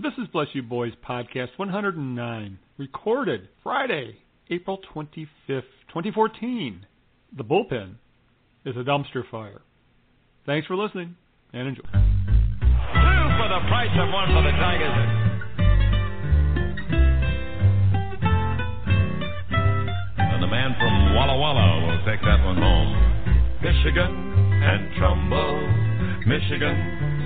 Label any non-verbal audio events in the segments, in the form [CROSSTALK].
This is Bless You Boys Podcast 109, recorded Friday, April 25th, 2014. The bullpen is a dumpster fire. Thanks for listening and enjoy. Two for the price of one for the Tigers. And the man from Walla Walla will take that one home. Michigan and Trumbull, Michigan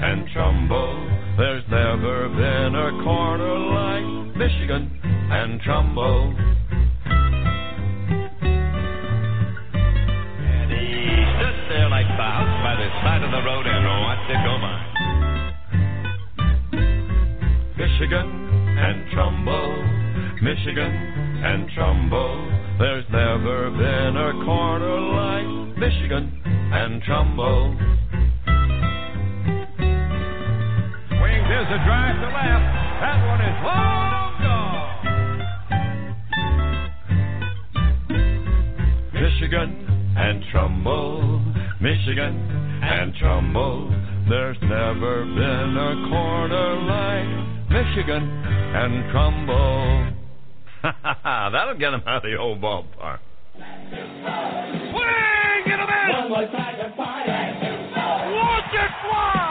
and Trumbull. There's never been a corner like Michigan and Trumbull. And he stood there like the house by the side of the road and watched it go by. Michigan and Trumbull, Michigan and Trumbull. There's never been a corner like Michigan and Trumbull. There's a drive to left. That one is long gone. Michigan and Trumbull, Michigan and Trumbull. There's never been a corner like Michigan and Trumbull. Ha ha ha. That'll get him out of the old ballpark. Swing! Get him in! One more Tiger party. Watch it fly!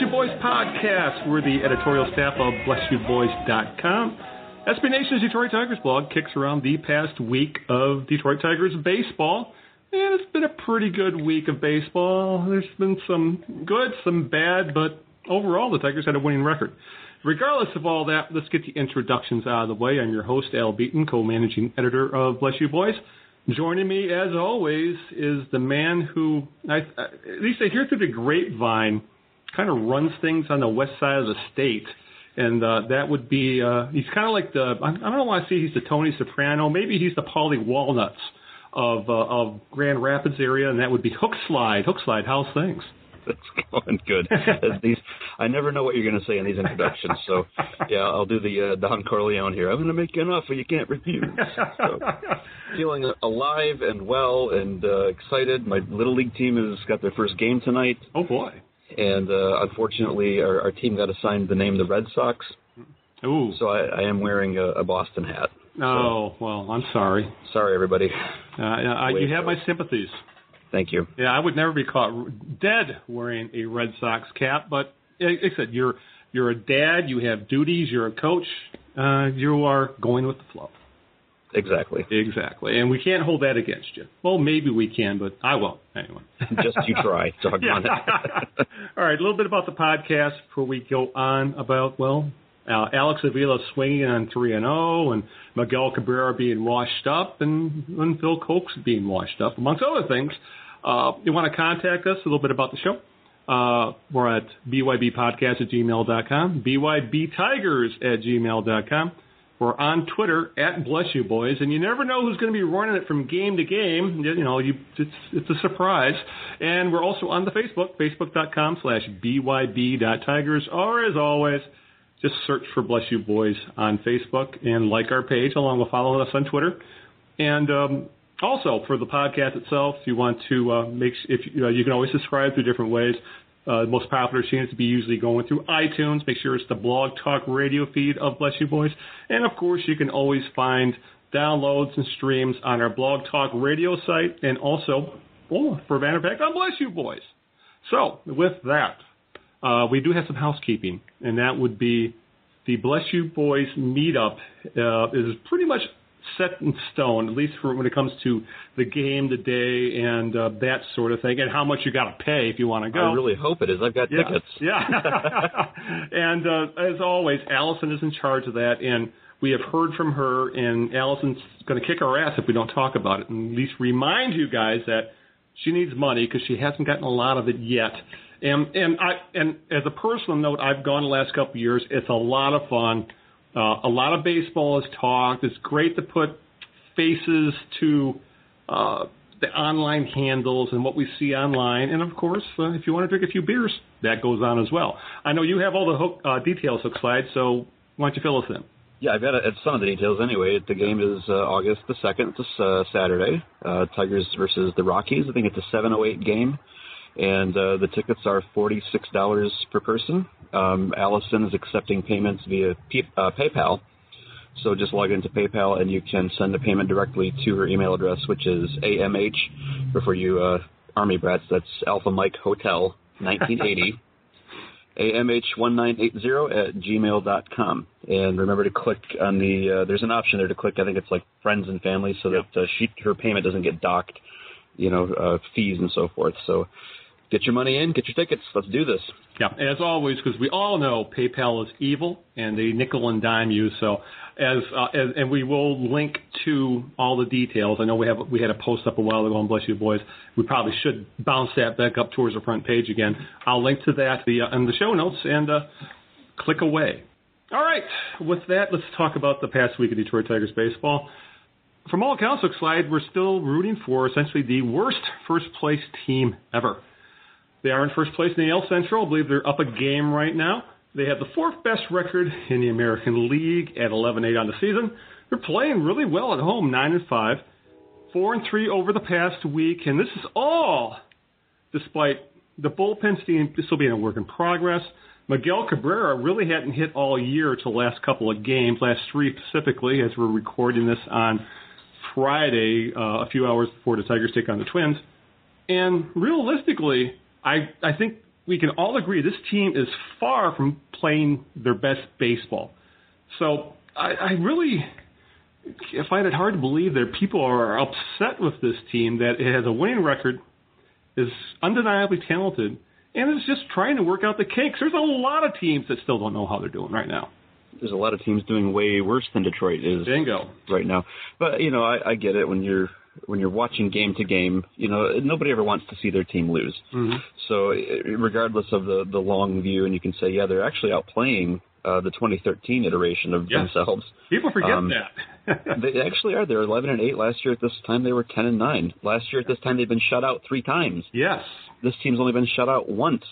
Bless You Boys Podcast. We're the editorial staff of BlessYouBoys.com. SB Nation's Detroit Tigers blog kicks around the past week of Detroit Tigers baseball. And it's been a pretty good week of baseball. There's been some good, some bad, but overall the Tigers had a winning record. Regardless of all that, let's get the introductions out of the way. I'm your host, Al Beaton, co-managing editor of Bless You Boys. Joining me, as always, is the man who, I, at least I hear through the grapevine, kind of runs things on the west side of the state. And uh, that would be, uh, he's kind of like the, I I don't want to say he's the Tony Soprano, maybe he's the Paulie Walnuts of, uh, of Grand Rapids area, and that would be Hook Slide. Hook Slide, how's things? [LAUGHS] It's going good. These, I never know what you're going to say in these introductions. So, yeah, I'll do the uh, Don Corleone here. I'm going to make you an offer you can't refuse. So, [LAUGHS] feeling alive and well and uh, excited. My little league team has got their first game tonight, oh boy. And uh, unfortunately, our, our team got assigned the name the Red Sox. Ooh. So I, I am wearing a, a Boston hat. Oh, well, I'm sorry. Sorry, everybody. Uh, I, you have my sympathies. Thank you. Yeah, I would never be caught dead wearing a Red Sox cap, but like I said, you're you're a dad, you have duties, you're a coach, uh, you are going with the flow. Exactly. Exactly, and we can't hold that against you. Well, maybe we can, but I won't anyway. [LAUGHS] Just you try. Dog on it. [LAUGHS] All right, a little bit about the podcast before we go on about well, uh, Alex Avila swinging on three and zero, and Miguel Cabrera being washed up, and, and Phil Coke being washed up, amongst other things. Uh, you want to contact us a little bit about the show? Uh, we're at bybpodcast at gmail.com, bybtigers at gmail.com. We're on Twitter at Bless You Boys, and you never know who's going to be running it from game to game. You know, you, it's it's a surprise. And we're also on the Facebook, facebook.com slash byb.tigers, or as always, just search for Bless You Boys on Facebook and like our page, along with following us on Twitter. And um, also for the podcast itself, you want to uh, make if you, uh, you can always subscribe through different ways. Uh, the most popular seems to be usually going through iTunes. Make sure it's the Blog Talk Radio feed of Bless You Boys, and of course you can always find downloads and streams on our Blog Talk Radio site, and also, oh, for fact, on Bless You Boys. So with that, uh, we do have some housekeeping, and that would be the Bless You Boys meetup uh, is pretty much set in stone, at least for when it comes to the game, the day, and uh, that sort of thing, and how much you got to pay if you want to go. I really hope it is. I've got Yeah. tickets. Yeah. [LAUGHS] and uh, as always, Allison is in charge of that, and we have heard from her, and Allison's going to kick our ass if we don't talk about it, and at least remind you guys that she needs money because she hasn't gotten a lot of it yet. And and I and as a personal note, I've gone the last couple of years. It's a lot of fun. Uh, a lot of baseball is talked. It's great to put faces to uh, the online handles and what we see online. And of course, uh, if you want to drink a few beers, that goes on as well. I know you have all the hook, uh, details, Hook Slide. So why don't you fill us in? Yeah, I've got it, some of the details anyway. The game is uh, August the 2nd. It's uh, Saturday. Uh, Tigers versus the Rockies. I think it's a 7:08 game. And uh, the tickets are $46 per person. Um, Allison is accepting payments via P- uh, PayPal. So just log into PayPal and you can send a payment directly to her email address, which is AMH, before you uh, Army brats, that's Alpha Mike Hotel 1980. AMH1980 [LAUGHS] at gmail.com. And remember to click on the, uh, there's an option there to click, I think it's like friends and family, so that uh, she, her payment doesn't get docked, you know, uh, fees and so forth. So get your money in, get your tickets. Let's do this. Yeah, as always, because we all know PayPal is evil and they nickel and dime you. So, as, uh, as and we will link to all the details. I know we have we had a post up a while ago on Bless You Boys. We probably should bounce that back up towards the front page again. I'll link to that the, uh, in the show notes and uh, click away. All right, with that, let's talk about the past week of Detroit Tigers baseball. From all accounts, looks like we're still rooting for essentially the worst first place team ever. They are in first place in the AL Central. I believe they're up a game right now. They have the fourth best record in the American League at 11-8 on the season. They're playing really well at home, 9 and 5, 4 and 3 over the past week, and this is all despite the bullpen still being a work in progress. Miguel Cabrera really hadn't hit all year to the last couple of games, last three specifically, as we're recording this on Friday, uh, a few hours before the Tigers take on the Twins. And realistically, I I think we can all agree this team is far from playing their best baseball. So I, I really find it hard to believe that people are upset with this team that it has a winning record, is undeniably talented, and is just trying to work out the kinks. There's a lot of teams that still don't know how they're doing right now. There's a lot of teams doing way worse than Detroit is Bingo. right now. But you know, I, I get it when you're when you're watching game to game. You know, nobody ever wants to see their team lose. Mm-hmm. So regardless of the the long view, and you can say, yeah, they're actually outplaying uh, the 2013 iteration of themselves. People forget Um, that. [LAUGHS] They actually are. They're 11 and 8 last year. At this time, they were 10 and 9. Last year at this time, they've been shut out three times. yes. This team's only been shut out once.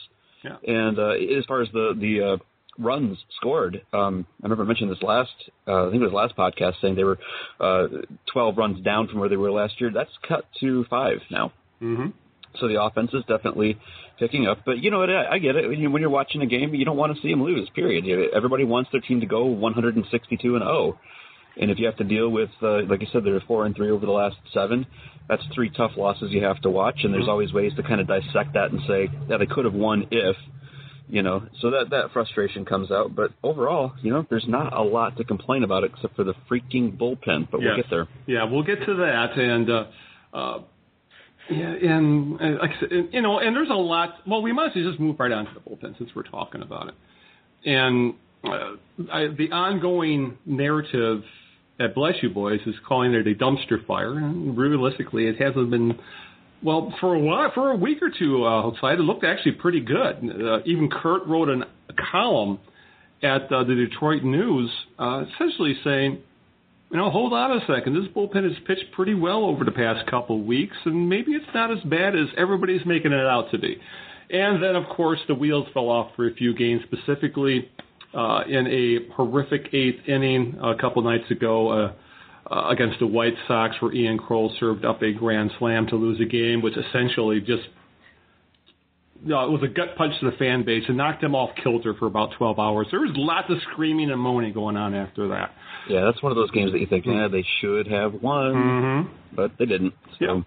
Yeah. And uh, as far as the the uh, runs scored, um, I remember mentioning this last. Uh, I think it was last podcast saying they were uh, 12 runs down from where they were last year. That's cut to five now. Mm-hmm. So the offense is definitely picking up. But you know what? I, I get it. When you- when you're watching a game, you don't want to see them lose. Period. Everybody wants their team to go 162 and 0. And if you have to deal with, uh, like I said, they're four and three over the last seven. That's three tough losses you have to watch. And there's always ways to kind of dissect that and say, yeah, they could have won if, you know. So that that frustration comes out. But overall, you know, there's not a lot to complain about except for the freaking bullpen. But we'll get there. Yeah, we'll get to that, and uh, uh, yeah, and like I said, and, you know, and there's a lot. Well, we might as well just move right on to the bullpen since we're talking about it. And uh, I, the ongoing narrative at Bless You Boys is calling it a dumpster fire, and realistically, it hasn't been. Well, for a while, for a week or two, uh, outside, it looked actually pretty good. Uh, even Kurt wrote an, a column at uh, the Detroit News, uh, essentially saying you know, hold on a second. This bullpen has pitched pretty well over the past couple weeks, and maybe it's not as bad as everybody's making it out to be. And then, of course, the wheels fell off for a few games, specifically uh, in a horrific eighth inning a couple nights ago uh, uh, against the White Sox, where Ian Krol served up a grand slam to lose a game, which essentially just no, it was a gut punch to the fan base and knocked them off kilter for about 12 hours. There was lots of screaming and moaning going on after that. Yeah, that's one of those games that you think, yeah, they should have won, Mm-hmm. but they didn't. So. Yeah.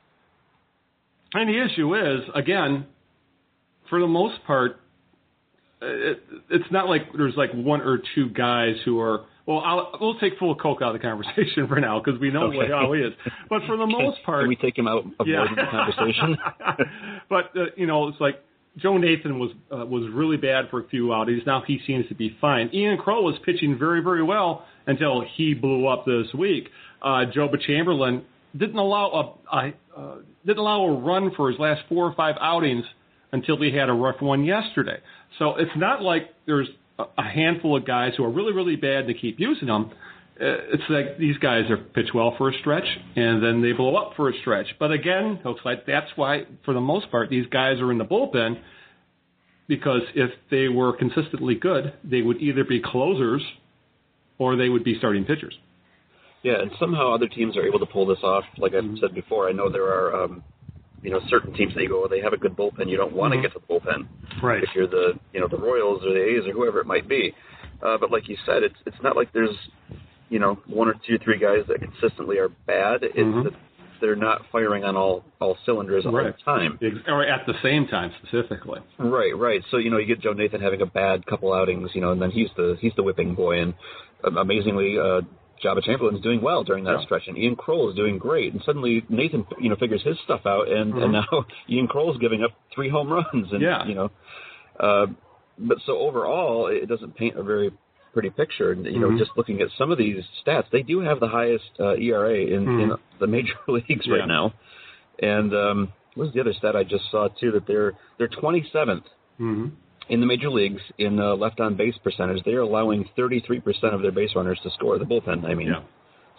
And the issue is, again, for the most part, it, it's not like there's like one or two guys who are. Well, I'll, we'll take Phil Coke out of the conversation [LAUGHS] for now because we know Okay. what, how he is. But for the most part, Can we take him out of yeah. the conversation? [LAUGHS] but uh, you know, it's like Joe Nathan was uh, was really bad for a few outings. Now he seems to be fine. Ian Krol was pitching very very well until he blew up this week. Uh, Joe Chamberlain didn't allow a, a uh, didn't allow a run for his last four or five outings until he had a rough one yesterday. So it's not like there's a handful of guys who are really, really bad to keep using them. Uh, It's like these guys are pitch well for a stretch, and then they blow up for a stretch. But again, looks like that's why, for the most part, these guys are in the bullpen because if they were consistently good, they would either be closers or they would be starting pitchers. Yeah, and somehow other teams are able to pull this off. Like I've said before, I know there are, um, you know, certain teams that you go, they have a good bullpen. You don't want to Mhm. get to the bullpen Right. if you're the, you know, the Royals or the A's or whoever it might be. Uh, but like you said, it's it's not like there's, you know, one or two, three guys that consistently are bad. It's Mhm. that they're not firing on all all cylinders all Right. the time. Or at the same time, specifically. Right, right. So you know, you get Joe Nathan having a bad couple outings, you know, and then he's the he's the whipping boy, and um, amazingly, uh, Joba Chamberlain's doing well during that Yeah. stretch, and Ian Krol is doing great, and suddenly Nathan, you know, figures his stuff out, and and now [LAUGHS] Ian Krol's giving up three home runs, and Mm-hmm. Yeah. you know, uh, but so overall, it doesn't paint a very pretty picture. And you know, Mhm. just looking at some of these stats, they do have the highest uh, ERA in, in Mhm. the major [LAUGHS] leagues Yeah. right now. And um, what was the other stat I just saw too? That they're they're 27th hmm in the major leagues in uh, left on base percentage. They are allowing 33% of their base runners to score. The bullpen, I mean. Yeah.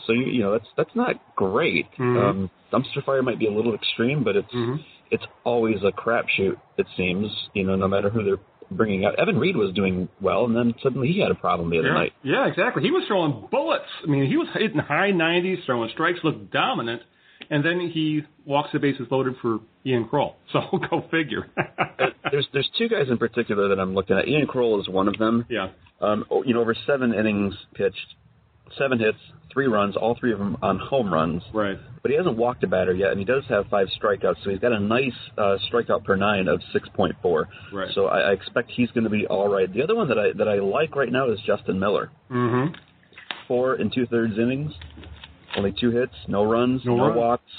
So you, you know that's that's not great. Mhm. Um, dumpster fire might be a little extreme, but it's Mhm. it's always a crapshoot. It seems you know no matter who they're bringing out. Evan Reed was doing well, and then suddenly he had a problem the other Yeah. night. yeah, exactly. He was throwing bullets. I mean, he was hitting high 90s, throwing strikes, looked dominant, and then he walks the bases loaded for Ian Krol. So [LAUGHS] go figure. Uh, there's there's two guys in particular that I'm looking at. Ian Krol is one of them. yeah. Um, oh, you know, over seven innings pitched, seven hits, three runs, all three of them on home runs. Right. But he hasn't walked a batter yet, and he does have five strikeouts, so he's got a nice uh, strikeout per nine of 6.4. Right. So I, I expect he's going to be all right. The other one that I that I like right now is Justin Miller. Mm-hmm. Four and two thirds innings, only two hits, no runs, No no, runs. walks,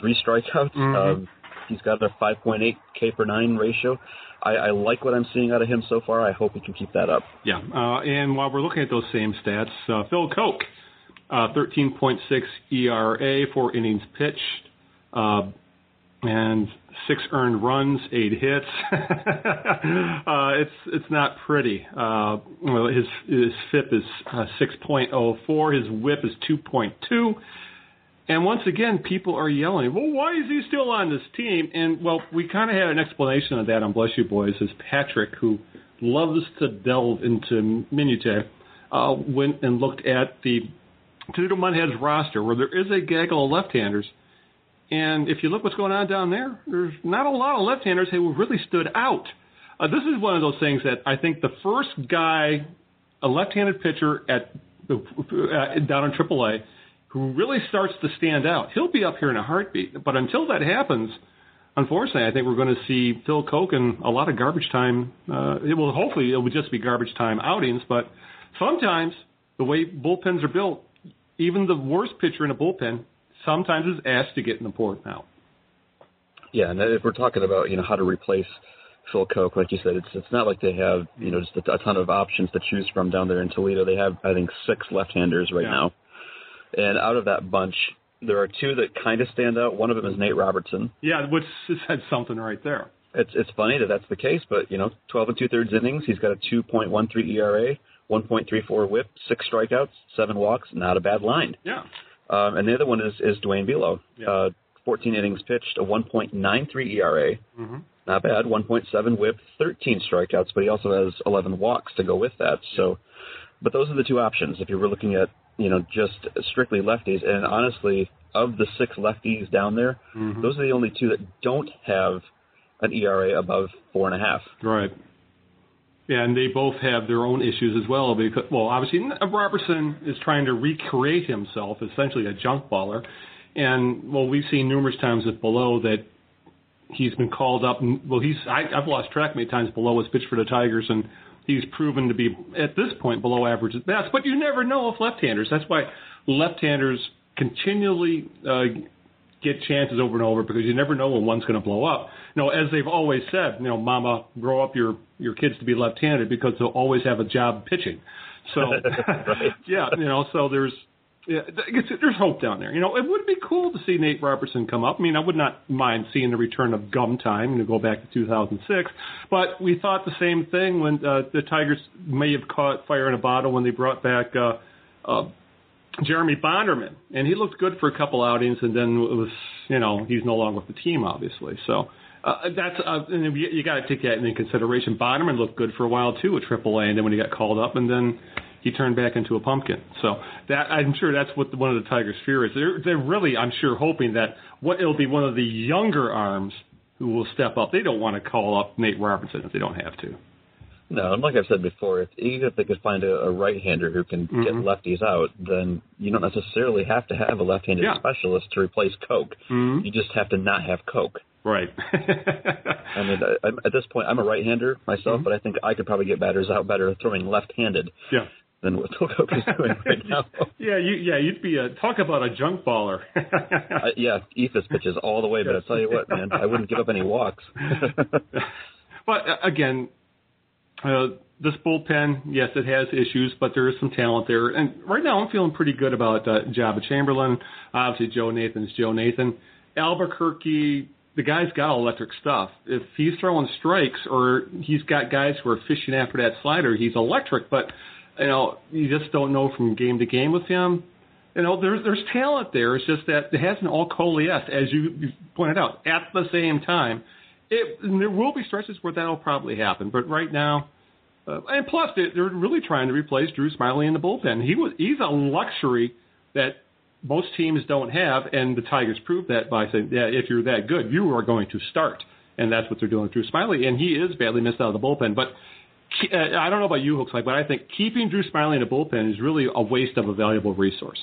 three strikeouts. Mhm. Um, he's got a 5.8 K per nine ratio. I, I like what I'm seeing out of him so far. I hope he can keep that up. Yeah. Uh, and while we're looking at those same stats, uh, Phil Coke, uh, 13.6 ERA, four innings pitched, uh, and six earned runs, eight hits. [LAUGHS] uh, it's it's not pretty. Uh, well, his his FIP is uh, 6.04. His WHIP is 2.2. And once again, people are yelling, well, why is he still on this team? And, well, we kind of had an explanation of that on Bless You Boys, is Patrick, who loves to delve into minutiae, uh, went and looked at the Toledo Mud Hens roster, where there is a gaggle of left-handers. And if you look what's going on down there, there's not a lot of left-handers who really stood out. Uh, this is one of those things that I think the first guy, a left-handed pitcher at the, uh, down in AAA, who really starts to stand out, he'll be up here in a heartbeat. But until that happens, unfortunately, I think we're going to see Phil Coke and a lot of garbage time. Uh, it will hopefully it will just be garbage time outings, but sometimes the way bullpens are built, even the worst pitcher in a bullpen sometimes is asked to get in the port now. Yeah, and if we're talking about you know how to replace Phil Coke, like you said, it's it's not like they have you know just a, a ton of options to choose from down there in Toledo. They have I think six left-handers right Yeah. now, and out of that bunch, there are two that kind of stand out. One of them is Nate Robertson. Yeah, which [LAUGHS] said something right there. It's it's funny that that's the case, but you know, 12 and two thirds innings. He's got a 2.13 ERA, 1.34 WHIP, six strikeouts, seven walks. Not a bad line. Yeah. Um, and the other one is is Duane Below. Yeah. Uh, 14 innings pitched, a 1.93 ERA. hmm Not bad. 1.7 whip, 13 strikeouts, but he also has 11 walks to go with that. So, but those are the two options if you were looking at, you know, just strictly lefties. And honestly, of the six lefties down there, Mhm. those are the only two that don't have an ERA above four and a half. Right. And they both have their own issues as well. Because, well, obviously Robertson is trying to recreate himself, essentially a junk baller, and well, we've seen numerous times with Below that he's been called up. and- Well, he's I, I've lost track many times Below has pitched for the Tigers, and he's proven to be at this point below average at best. But you never know with left-handers. That's why left-handers continually uh, get chances over and over because you never know when one's going to blow up. You know, as they've always said, you know, Mama, grow up your your kids to be left-handed because they'll always have a job pitching. So, [LAUGHS] Right. yeah, you know, so there's yeah, there's hope down there. You know, it would be cool to see Nate Robertson come up. I mean, I would not mind seeing the return of Gum Time to go back to 2006. But we thought the same thing when uh, the Tigers may have caught fire in a bottle when they brought back uh, uh, Jeremy Bonderman, and he looked good for a couple outings, and then it was, you know, he's no longer with the team, obviously. So. Uh, that's uh, and you, you got to take that into consideration. Bonderman looked good for a while too at AAA, and then when he got called up, and then he turned back into a pumpkin. So that I'm sure that's what the, one of the Tigers' fear is. They're they're really I'm sure hoping that what it'll be one of the younger arms who will step up. They don't want to call up Nate Robertson if they don't have to. No, and like I've said before, if, even if they could find a, a right-hander who can get Mhm. lefties out, then you don't necessarily have to have a left-handed Yeah. specialist to replace Coke. Mhm. You just have to not have Coke. Right. [LAUGHS] I mean, I, I'm, at this point, I'm a right-hander myself, Mhm. but I think I could probably get batters out better throwing left-handed yeah. than what Phil [LAUGHS] Coke is doing right [LAUGHS] now. Yeah, you yeah, you'd be a talk about a junk baller. I, yeah, Ethos pitches all the way, but I tell you what, man, I wouldn't give up any walks. but uh, again, uh, this bullpen, yes, it has issues, but there is some talent there. And right now, I'm feeling pretty good about uh, Joba Chamberlain. Obviously, Joe Nathan is Joe Nathan. Albuquerque, the guy's got electric stuff. If he's throwing strikes or he's got guys who are fishing after that slider, he's electric. But you know, you just don't know from game to game with him. You know, there's there's talent there. It's just that it hasn't all coalesced, as you pointed out, at the same time. It, there will be stretches where that'll probably happen, but right now, uh, and plus they, they're really trying to replace Drew Smyly in the bullpen. He was he's a luxury that most teams don't have, and the Tigers proved that by saying, yeah, if you're that good, you are going to start, and that's what they're doing with Drew Smyly, and he is badly missed out of the bullpen, but. uh, I don't know about you, Hooks, like, but I think keeping Drew Smyly in the bullpen is really a waste of a valuable resource.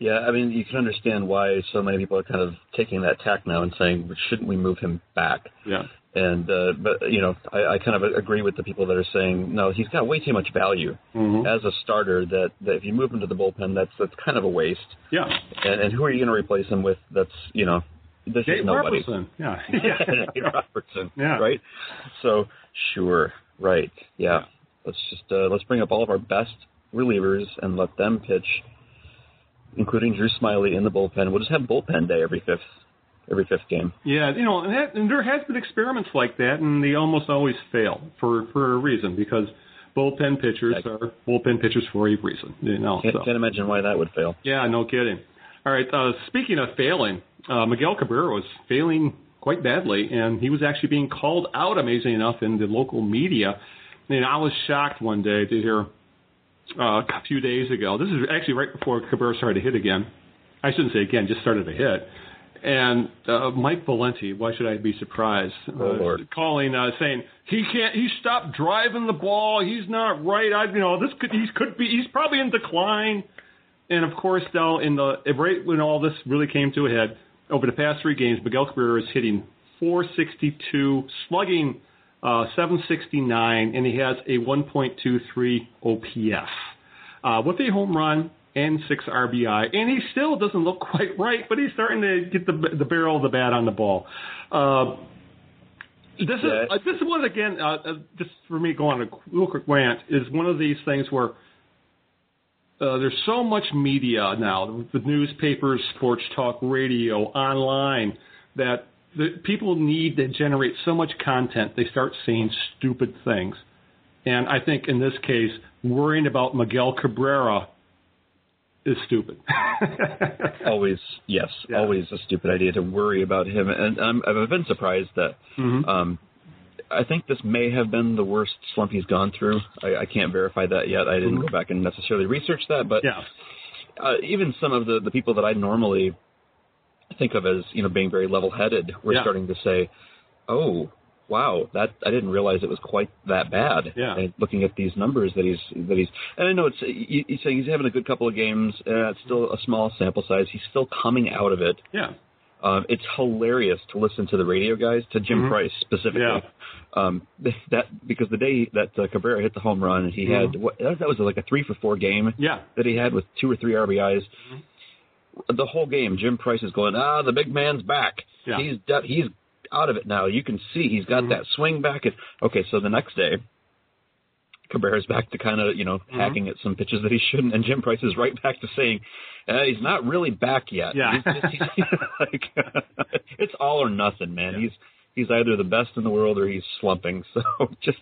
Yeah, I mean, you can understand why so many people are kind of taking that tack now and saying, shouldn't we move him back? Yeah. And uh, but you know, I, I kind of agree with the people that are saying, no, he's got way too much value Mhm. as a starter. That, that if you move him to the bullpen, that's that's kind of a waste. Yeah. And, and who are you going to replace him with? That's you know, there's Dave just nobody. Robertson. Yeah. [LAUGHS] Nate Robertson. [LAUGHS] Yeah. Right. So sure. Right. Yeah. Let's just uh, let's bring up all of our best relievers and let them pitch, including Drew Smyly in the bullpen. We'll just have bullpen day every fifth every fifth game. Yeah, you know, and, that, and there has been experiments like that, and they almost always fail for for a reason because bullpen pitchers are bullpen pitchers for a reason. You know, Can't, so. can't imagine why that would fail. yeah, no kidding. All right, uh, speaking of failing, uh, Miguel Cabrera was failing quite badly, and he was actually being called out, amazingly enough, in the local media. And I was shocked one day to hear uh, a few days ago. This is actually right before Cabrera started to hit again. I shouldn't say again, just started to hit. And uh, Mike Valenti, why should I be surprised? Oh, uh. Calling, uh, saying he can't. He stopped driving the ball. He's not right. I, you know, this could. He could be. He's probably in decline. And of course, though, in the right when all this really came to a head, over the past three games, Miguel Cabrera is hitting 462, slugging uh, 769, and he has a 1.23 OPS uh, with a home run and six RBI. And he still doesn't look [LAUGHS] quite right, but he's starting to get the the barrel of the bat on the ball. Uh, this is Yeah. uh, this is one again. Uh, uh, just for me, going on a real quick rant is one of these things where uh, there's so much media now, the newspapers, sports talk, radio, online, that the people need to generate so much content. They start saying stupid things, and I think in this case, worrying about Miguel Cabrera is stupid. [LAUGHS] Always, yes, Yeah. always a stupid idea to worry about him. And I'm, I've been surprised that Mhm. um, I think this may have been the worst slump he's gone through. I, I can't verify that yet. I didn't Mhm. go back and necessarily research that, but yeah, uh, even some of the, the people that I normally think of as you know being very level-headed were Yeah. starting to say, "Oh, wow, that I didn't realize it was quite that bad." Yeah. And looking at these numbers that he's that he's, and I know it's you, you're saying he's having a good couple of games. Uh, it's still a small sample size. He's still coming out of it. yeah, Um, it's hilarious to listen to the radio guys, to Jim Mhm. Price specifically. Yeah. Um, [LAUGHS] that because the day that uh, Cabrera hit the home run, and he Mhm. had what that was like a three for four game yeah, that he had with two or three RBIs. Mm-hmm. The whole game, Jim Price is going, ah, the big man's back. Yeah. He's de- he's out of it now. You can see he's got Mhm. that swing back. And okay, so the next day, Cabrera's back to kind of you know Mm-hmm. hacking at some pitches that he shouldn't, and Jim Price is right back to saying uh, he's not really back yet. Yeah. He's just, he's, [LAUGHS] like [LAUGHS] it's all or nothing, man. He's he's either the best in the world or he's slumping. [LAUGHS] So just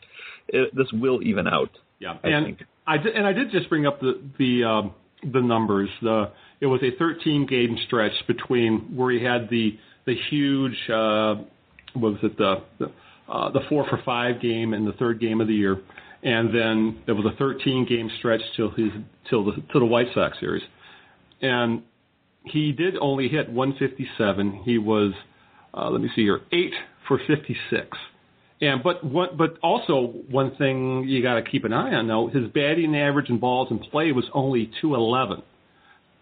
it, this will even out. Yeah, I and think. I did, and I did just bring up the the um, the numbers. The it was a 13 game stretch between where he had the the huge uh, what was it the the, uh, the four for five game and the third game of the year, and then there was a 13 game stretch till his till the till the White Sox series, and he did only hit 157. He was uh, let me see here eight for 56. And but one, but also one thing you got to keep an eye on though, his batting average and balls in play was only 211,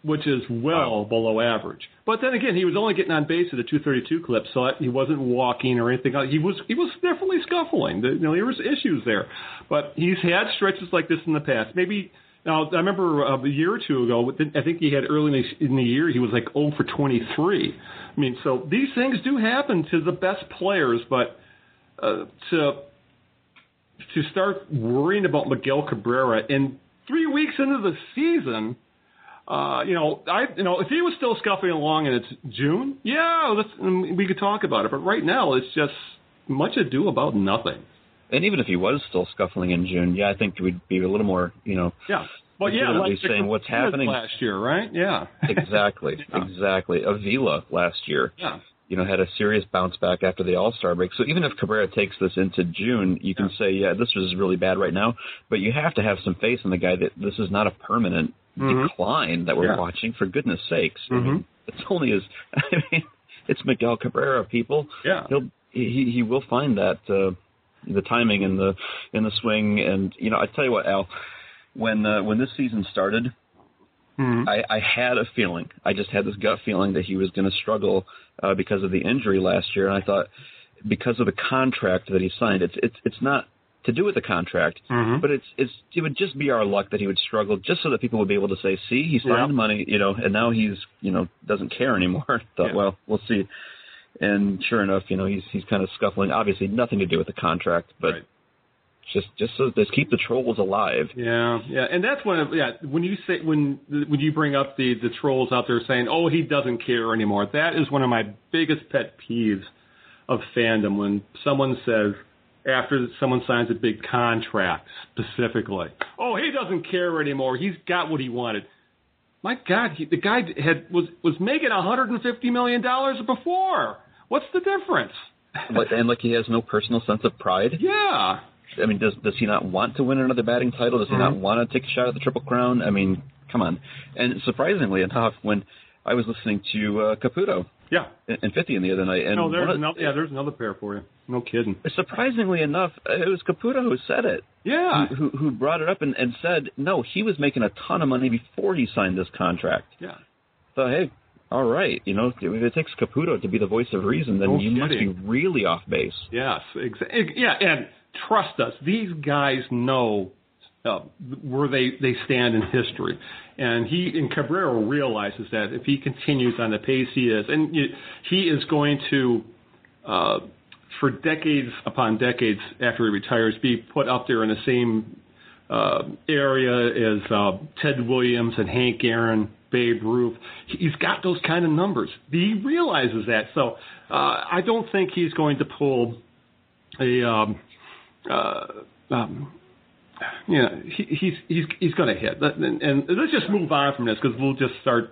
which is well below average. But then again, he was only getting on base at a 232 clip, so he wasn't walking or anything. He was he was definitely scuffling. You know, there was issues there, but he's had stretches like this in the past. Maybe now I remember uh, a year or two ago. I think he had early in the, year he was like 0 for 23. I mean, so these things do happen to the best players, but uh, to to start worrying about Miguel Cabrera in three weeks into the season. Uh, you know, I you know if he was still scuffing along and it's June, yeah, let's, we could talk about it. But right now, it's just much ado about nothing. And even if he was still scuffling in June, yeah, I think we'd be a little more, you know, Yeah. Well, yeah, like saying what's happening. last year, right? Yeah. exactly, [LAUGHS] Yeah. exactly. Avila last year, yeah. You know, had a serious bounce back after the All Star break. So even if Cabrera takes this into June, you can say, yeah, this was really bad right now, but you have to have some faith in the guy that this is not a permanent Mhm. decline that we're Yeah. watching. For goodness sakes, I Mhm. mean, it's only as [LAUGHS] I mean, it's Miguel Cabrera, people. Yeah. He'll he he will find that uh, the timing and the in the swing, and you know, I tell you what, Al, when uh, when this season started. Mhm. I, I had a feeling. I just had this gut feeling that he was going to struggle uh, because of the injury last year, and I thought because of the contract that he signed, it's it's it's not to do with the contract, Mhm. but it's it's it would just be our luck that he would struggle, just so that people would be able to say, see, he signed Yeah. money, you know, and now he's you know doesn't care anymore. [LAUGHS] thought, Yeah. well, we'll see. And sure enough, you know, he's he's kind of scuffling. Obviously, nothing to do with the contract, but Right. Just just so just keep the trolls alive. Yeah, yeah, and that's when yeah when you say when when you bring up the the trolls out there saying oh he doesn't care anymore that is one of my biggest pet peeves of fandom when someone says after someone signs a big contract specifically oh he doesn't care anymore he's got what he wanted my God he, the guy had was was making 150 million dollars before what's the difference and like he has no personal sense of pride. yeah I mean, does does he not want to win another batting title? Does he not want to take a shot at the Triple Crown? I mean, come on. And surprisingly enough, when I was listening to uh, Caputo yeah in, in 50 the other night, and no there's of- another yeah there's another pair for you no kidding surprisingly enough, uh, it was Caputo who said it. yeah Who, who brought it up and, and said, no, he was making a ton of money before he signed this contract. yeah So, hey, all right, you know, if it takes Caputo to be the voice of reason, then No you must be really off base. Yes, exa- yeah, and trust us, these guys know uh, where they they stand in history, and he and Cabrera realizes that if he continues on the pace he is, and he is going to. Uh, for decades upon decades after he retires, be put up there in the same uh, area as uh, Ted Williams and Hank Aaron, Babe Ruth. He's got those kind of numbers. He realizes that. So uh, I don't think he's going to pull a. Um, uh, um, you know, he, he's he's he's going to hit. And, and let's just move on from this because we'll just start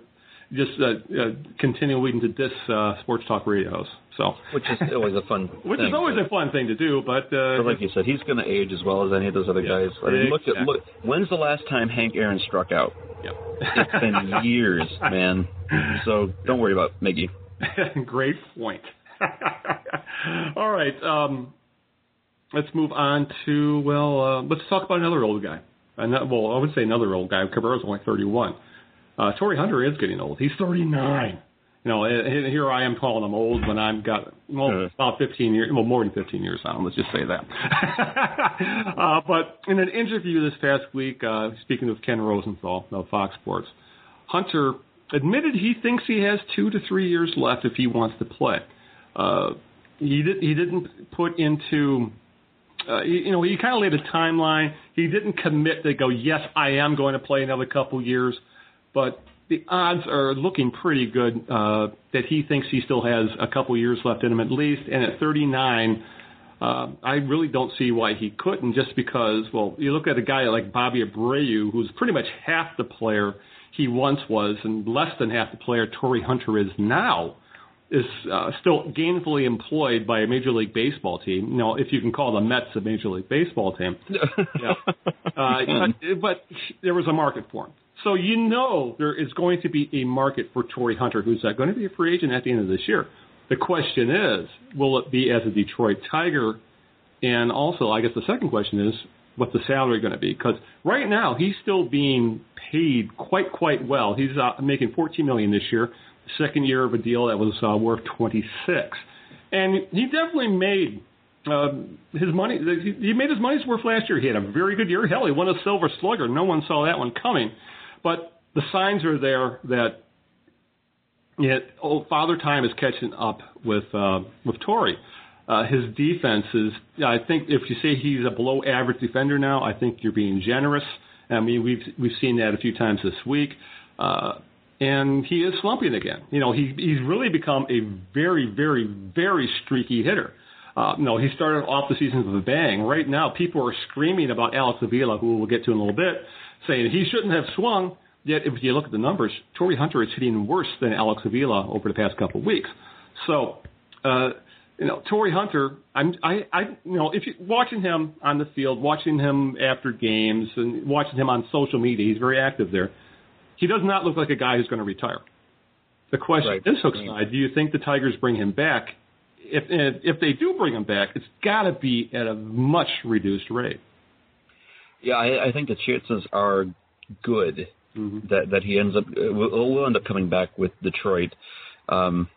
just uh, uh, continuing to diss uh, sports talk radios. So, Which is always a fun [LAUGHS] which thing. is always a fun thing to do, but uh, But like you said, he's going to age as well as any of those other Yeah, guys. I mean, look at look. When's the last time Hank Aaron struck out? yeah. It's been [LAUGHS] years, man. So don't worry about Miggy. [LAUGHS] Great point. All right, um, let's move on to well, uh, let's talk about another old guy. Ano- well, I would say another old guy. Cabrera's only 31. Uh, Torii Hunter is getting old. He's 39. You know, and and here I am calling him old when I've got well Uh. about 15 years, well more than 15 years on him. Let's just say that. [LAUGHS] uh, but in an interview this past week, uh, speaking with Ken Rosenthal of Fox Sports, Hunter admitted he thinks he has two to three years left if he wants to play. Uh, he did, he didn't put into uh, you, know, he kind of laid a timeline. He didn't commit to go, yes, I am going to play another couple years, but the odds are looking pretty good uh, that he thinks he still has a couple years left in him at least. And at 39, uh, I really don't see why he couldn't, just because, well, you look at a guy like Bobby Abreu, who's pretty much half the player he once was and less than half the player Torii Hunter is now is uh, still gainfully employed by a Major League Baseball team. You know, if you can call the Mets a Major League Baseball team. [LAUGHS] yeah. Uh, but, but there was a market for him. So you know there is going to be a market for Torii Hunter, who's uh, going to be a free agent at the end of this year. The question is, will it be as a Detroit Tiger? And also, I guess the second question is, what's the salary going to be? Because right now he's still being paid quite quite well. He's uh, making 14 million this year second year of a deal that was uh, worth 26. And he definitely made uh, his money. He made his money's worth last year. He had a very good year. Hell, he won a Silver Slugger. No one saw that one coming. But the signs are there that know, old Father Time is catching up with uh, with Torii. Uh, his defense is. I think if you say he's a below average defender now, I think you're being generous. I mean, we've we've seen that a few times this week. Uh, and he is slumping again. You know, he he's really become a very, very, very streaky hitter. Uh, no, he started off the season with a bang. Right now, people are screaming about Alex Avila, who we'll get to in a little bit, saying he shouldn't have swung. Yet, if you look at the numbers, Torii Hunter is hitting worse than Alex Avila over the past couple of weeks. So, uh, you know, Torii Hunter, I'm, I, I, you know, if you watching him on the field, watching him after games, and watching him on social media, he's very active there he does not look like a guy who's going to retire. The question Right. is, Hook Slide, do you think the Tigers bring him back? If if they do bring him back, it's got to be at a much reduced rate. Yeah, I, I think the chances are good that that he ends up uh, will, will end up coming back with Detroit. Um,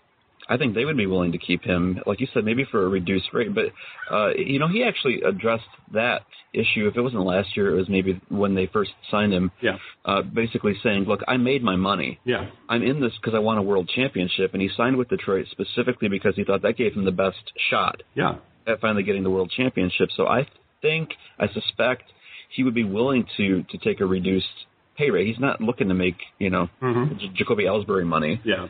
I think they would be willing to keep him, like you said, maybe for a reduced rate. But uh, you know, he actually addressed that issue. If it wasn't last year, it was maybe when they first signed him. Yeah. Uh, basically saying, "Look, I made my money. Yeah. I'm in this because I won a world championship." And he signed with Detroit specifically because he thought that gave him the best shot Yeah. at finally getting the world championship. So I think, I suspect, he would be willing to to take a reduced pay rate. He's not looking to make you know Mhm. J- Jacoby Ellsbury money. Yeah.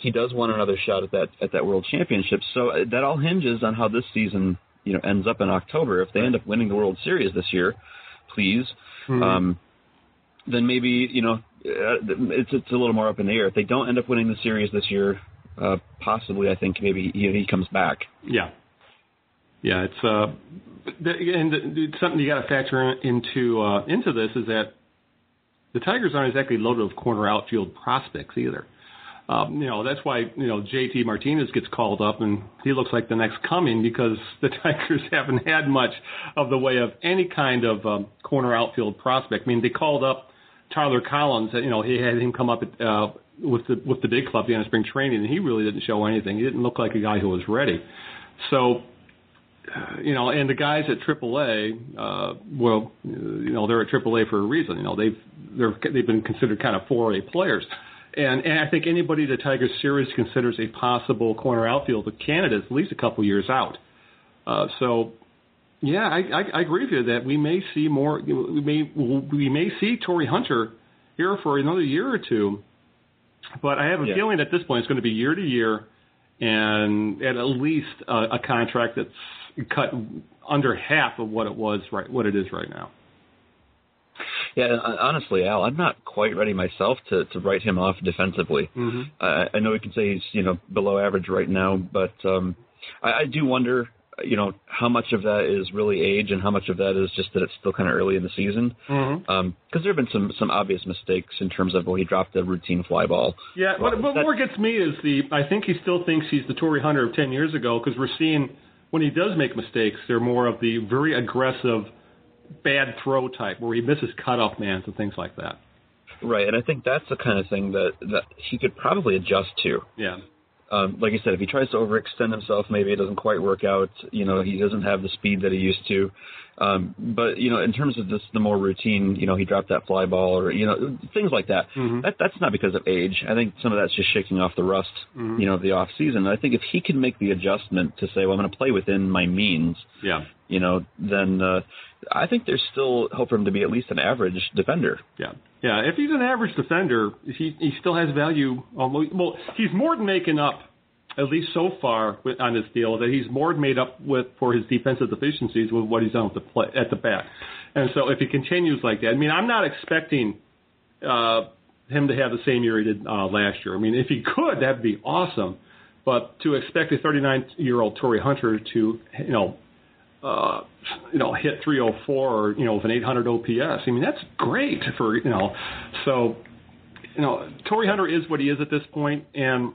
He does want another shot at that at that world championship. So uh, that all hinges on how this season you know ends up in October. If they end up winning the World Series this year, please. Mhm. Um, then maybe you know uh, it's it's a little more up in the air. If they don't end up winning the series this year, uh, possibly I think maybe he, he comes back. Yeah. Yeah, it's uh, the, and it's something you got to factor into uh, into this is that the Tigers aren't exactly loaded with corner outfield prospects either. Um, you know that's why you know JD Martinez gets called up and he looks like the next coming because [LAUGHS] the Tigers haven't had much of the way of any kind of um, corner outfield prospect. I mean they called up Tyler Collins. You know he had him come up at, uh, with the with the big club at spring training and he really didn't show anything. He didn't look like a guy who was ready. So uh, you know, and the guys at AAA, uh, well, uh, you know, they're at AAA for a reason. You know, they've they're they've been considered kind of 4A players, and and I think anybody the Tigers series considers a possible corner outfield candidate is at least a couple years out. Uh, so, yeah, I, I, I agree with you that we may see more. We may we may see Torii Hunter here for another year or two, but I have a Yeah. feeling at this point it's going to be year to year, and at at least a, a contract that's cut under half of what it was right what it is right now. Yeah, uh, honestly, Al, I'm not quite ready myself to to write him off defensively. Mm-hmm. I, I know we can say he's you know below average right now, but um, I, I do wonder you know how much of that is really age and how much of that is just that it's still kind of early in the season. Mm-hmm. Because there have been some some obvious mistakes in terms of well he dropped a routine fly ball. Yeah, Well, what, what more gets me is the I think he still thinks he's the Torii Hunter of ten years ago because we're seeing when he does make mistakes, they're more of the very aggressive, bad throw type where he misses cutoff mans and things like that. Right, and I think that's the kind of thing that that he could probably adjust to. Yeah. um, like I said, if he tries to overextend himself, maybe it doesn't quite work out. You know, he doesn't have the speed that he used to. Um, but you know, in terms of this, the more routine, you know, he dropped that fly ball, or you know, things like that. Mhm. That that's not because of age. I think some of that's just shaking off the rust, Mhm. you know, of the off season. I think if he can make the adjustment to say, well, I'm going to play within my means, Yeah. you know, then uh, I think there's still hope for him to be at least an average defender. Yeah, yeah. If he's an average defender, he he still has value. Um, well, he's more than making up, at least so far with, on this deal, that he's more made up with for his defensive deficiencies with what he's done with the play at the bat. And so if he continues like that, I mean, I'm not expecting uh, him to have the same year he did uh, last year. I mean, if he could, that'd be awesome. But to expect a 39 year old Torii Hunter to, you know, uh, you know, hit 304 or you know with an 800 OPS. I mean, that's great for you know. So, you know, Torii Hunter is what he is at this point, and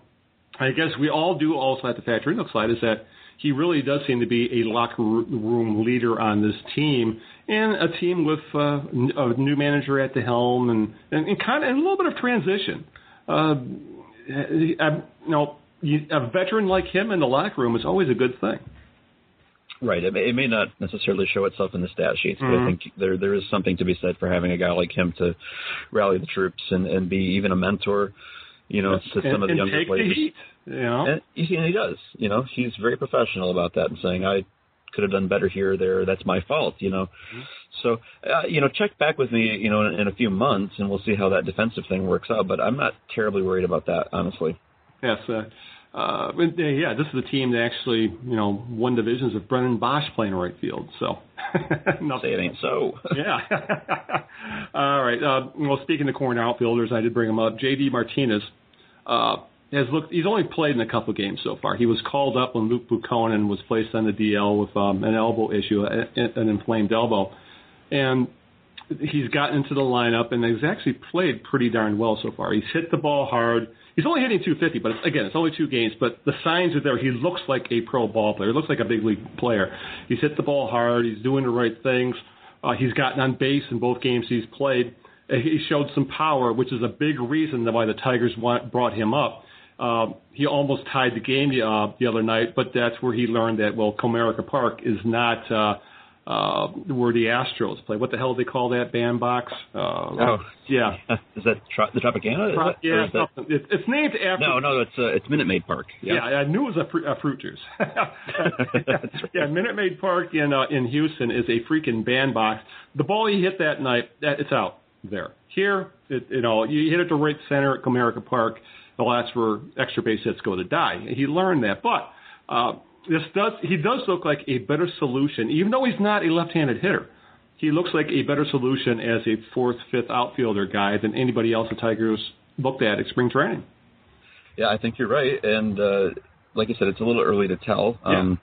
I guess we all do also have to factor in the slide is that he really does seem to be a locker room leader on this team and a team with uh, a new manager at the helm and and, and kind of and a little bit of transition. Uh, you know, a veteran like him in the locker room is always a good thing. Right. It may, it may not necessarily show itself in the stat sheets, but Mhm. I think there there is something to be said for having a guy like him to rally the troops and, and be even a mentor, you know, to some and, of the younger take players. the heat. You know, And he, and he does. You know, he's very professional about that and saying, I could have done better here or there. That's my fault, you know. Mm-hmm. So, uh, you know, check back with me, you know, in, in a few months and we'll see how that defensive thing works out. But I'm not terribly worried about that, honestly. yes. Uh, uh, but, uh, yeah, this is a team that actually, you know, won divisions with Brennan Boesch playing right field. So. [LAUGHS] Say it ain't so. [LAUGHS] yeah. [LAUGHS] All right. Uh, well, speaking of corner outfielders, I did bring him up. J.D. Martinez uh, has looked. He's only played in a couple of games so far. He was called up when Luke Buchanan was placed on the DL with um, an elbow issue, an inflamed elbow, and he's gotten into the lineup and has actually played pretty darn well so far. He's hit the ball hard. He's only hitting 250, but it's, again, it's only two games. But the signs are there. He looks like a pro ball player. He looks like a big league player. He's hit the ball hard. He's doing the right things. Uh, he's gotten on base in both games he's played. Uh, He showed some power, which is a big reason why the Tigers want, brought him up. Um, he almost tied the game uh, the other night, but that's where he learned that well, Comerica Park is not uh, uh, where the Astros play. What the hell do they call that bandbox? Uh, Oh. yeah, [LAUGHS] is that tro- the Tropicana? Is that- yeah, is that- It's, it's named after. no, no, it's uh, it's Minute Maid Park. Yeah, I knew it was a, fru- a fruit juice. [LAUGHS] right. Yeah, Minute Maid Park in uh, in Houston is a freaking bandbox. The ball he hit that night, that it's out there. Here, it, you know, you hit it to right center at Comerica Park. Well, that's where extra base hits go to die. He learned that, but uh, this does he does look like a better solution, even though he's not a left-handed hitter. He looks like a better solution as a fourth, fifth outfielder guy than anybody else the Tigers looked at at spring training. Yeah, I think you're right. And uh, like I said, it's a little early to tell. Um,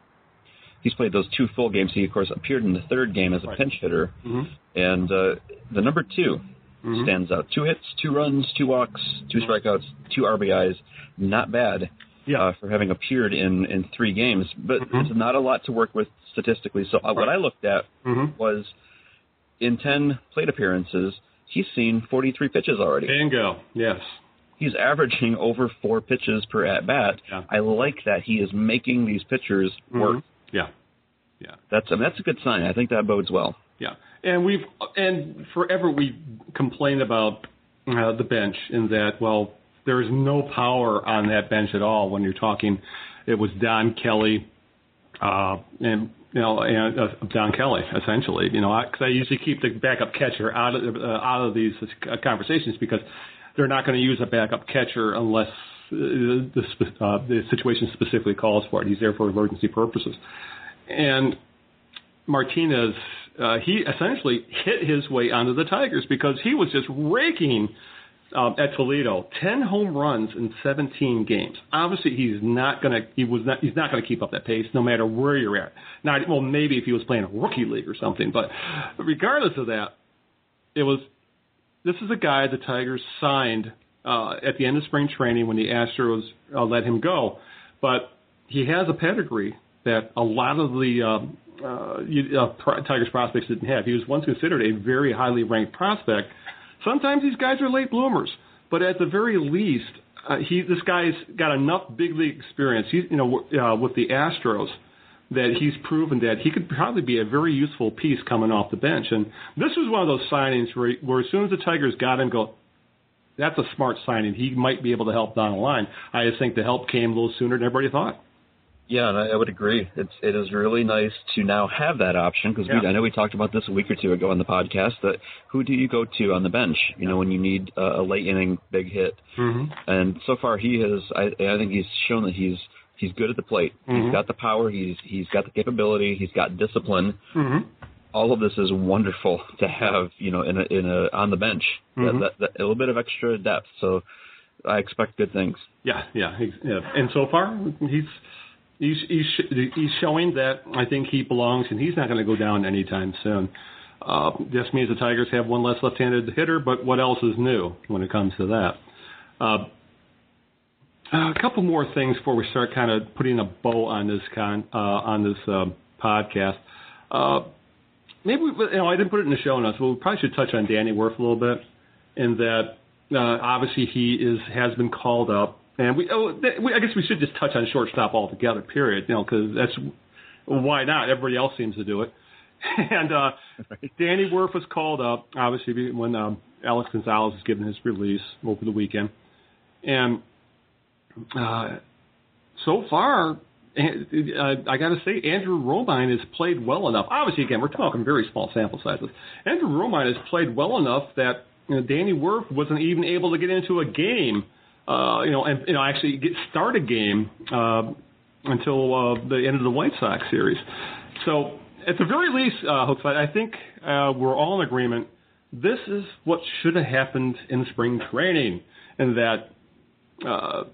He's played those two full games. He, of course, appeared in the third game as a Right. pinch hitter. Mhm. And uh, the number 2 Mhm. stands out. Two hits, two runs, two walks, two strikeouts, two RBIs. Not bad Yeah. uh, for having appeared in, in three games. But Mhm. it's not a lot to work with statistically. So uh, what I looked at Mhm. was in 10 plate appearances, he's seen 43 pitches already. Bingo. Yes. He's averaging [LAUGHS] over four pitches per at bat. Yeah. I like that he is making these pitchers work. Mhm. Yeah. Yeah. That's I mean, that's a good sign. I think that bodes well. Yeah, and we've and forever we complained about uh, the bench in that well there is no power on that bench at all when you're talking. It was Don Kelly, uh, and you know, and uh, Don Kelly essentially. You know, because I, usually keep the backup catcher out of uh, out of these uh, conversations because they're not going to use a backup catcher unless uh, the uh, the situation specifically calls for it. He's there for emergency purposes, and Martinez, uh, he essentially hit his way onto the Tigers because he was just raking um, at Toledo, ten home runs in 17 games. Obviously, he's not gonna he was not he's not gonna keep up that pace no matter where you're at. Not well, maybe if he was playing a rookie league or something, but regardless of that, it was this is a guy the Tigers signed uh, at the end of spring training when the Astros uh, let him go, but he has a pedigree that a lot of the um, uh, you- uh, Tigers prospects didn't have. He was once considered a very highly ranked prospect. Sometimes these guys are late bloomers, but at the very least, uh, he this guy's got enough big league experience. He's you know uh, with the Astros that he's proven that he could probably be a very useful piece coming off the bench. And this was one of those signings where, where as soon as the Tigers got him, go, that's a smart signing. He might be able to help down the line. I just think the help came a little sooner than everybody thought. Yeah, and I, I would agree. It's it is really nice to now have that option because Yeah. I know we talked about this a week or two ago on the podcast that who do you go to on the bench? You know, when you need a, a late inning big hit, hmm and so far he has. I I think he's shown that he's he's good at the plate. Mhm. He's got the power. He's he's got the capability. He's got discipline. hmm All of this is wonderful [LAUGHS] to have. You know, in a in a on the bench. Mhm. That, that, that, a little bit of extra depth. So I expect good things. Yeah, yeah, yeah. And so far, he's he's he's he's showing that I think he belongs, and he's not going to go down anytime soon. Uh, just means the Tigers have one less left-handed hitter, but what else is new when it comes to that? Uh, a couple more things before we start kind of putting a bow on this con uh, on this um podcast. Uh, maybe we, you know I didn't put it in the show notes, but we probably should touch on Danny Worth a little bit. In that, uh, obviously he is has been called up, and we, oh, th- we I guess we should just touch on shortstop altogether. Period. You know, because that's why not? Everybody else seems to do it. [LAUGHS] and uh, Danny Worth was called up, obviously when um, Alex Gonzalez was given his release over the weekend, and uh, so far, uh, I got to say, Andrew Romine has played well enough. Obviously, again, we're talking very small sample sizes. Andrew Romine has played well enough that you know, Danny Worth wasn't even able to get into a game, uh, you know, and you know actually get start a game uh, until uh, the end of the White Sox series. So, at the very least, uh, I think uh, we're all in agreement. This is what should have happened in spring training, and that. Uh,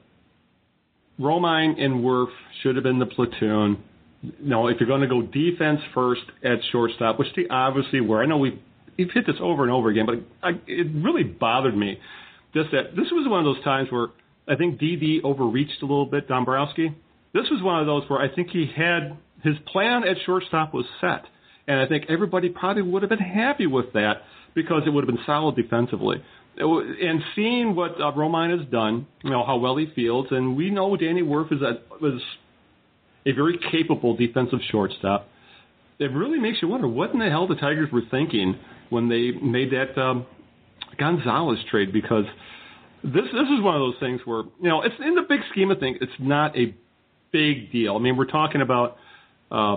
Romine and Worth should have been the platoon. No, if you're going to go defense first at shortstop, which they obviously were. I know we've, we've hit this over and over again, but I, it really bothered me just that this was one of those times where I think DD overreached a little bit, Dombrowski. This was one of those where I think he had his plan at shortstop was set, and I think everybody probably would have been happy with that because it would have been solid defensively. And seeing what uh, Romine has done, you know how well he fields, and we know Danny Worth is a was a very capable defensive shortstop. It really makes you wonder what in the hell the Tigers were thinking when they made that um, Gonzalez trade because this this is one of those things where you know it's in the big scheme of things it's not a big deal. I mean we're talking about uh,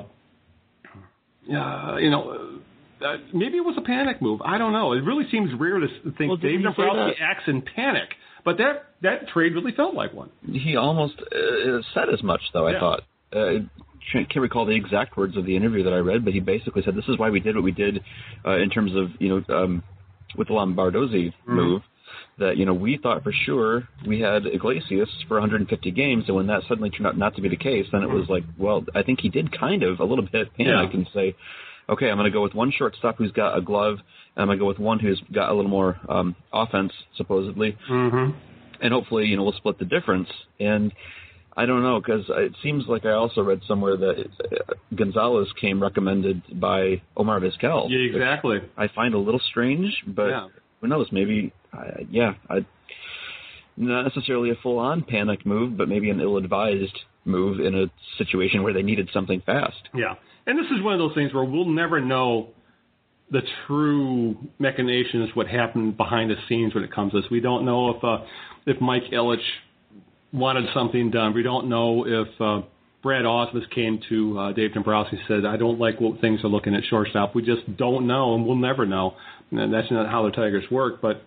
uh, you know uh, maybe it was a panic move. I don't know. It really seems rare to think Well, Dave didn't he say Dombrowski acts in panic, but that that trade really felt like one. He almost uh, said as much, though. I Yeah. thought. Uh, can't can't recall the exact words of the interview that I read, but he basically said, "This is why we did what we did uh, in terms of you know um, with the Lombardozzi move." That you know we thought for sure we had Iglesias for 150 games, and when that suddenly turned out not to be the case, then it was like, well, I think he did kind of a little bit panic Yeah. and say, okay, I'm going to go with one shortstop who's got a glove, and I'm going to go with one who's got a little more um, offense, supposedly, Mm-hmm. and hopefully, you know, we'll split the difference. And I don't know because it seems like I also read somewhere that uh, Gonzalez came recommended by Omar Vizquel. Yeah, exactly. I find a little strange, but Yeah. who knows? Maybe, uh, yeah, I, not necessarily a full-on panic move, but maybe an ill-advised move in a situation where they needed something fast. Yeah. And this is one of those things where we'll never know the true machinations, what happened behind the scenes when it comes to this. We don't know if uh, if Mike Ilitch wanted something done. We don't know if uh, Brad Ausmus came to uh, Dave Dombrowski and said, I don't like what things are looking at shortstop. We just don't know, and we'll never know. And that's not how the Tigers work. But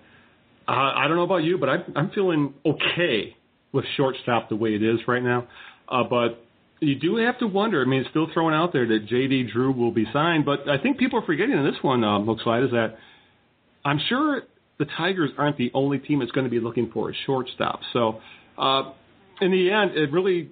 uh, I don't know about you, but I'm, I'm feeling okay with shortstop the way it is right now. Uh, but you do have to wonder. I mean, it's still thrown out there that J.D. Drew will be signed, but I think people are forgetting in this one, uh, Slide, is that I'm sure the Tigers aren't the only team that's going to be looking for a shortstop. So, uh, in the end, it really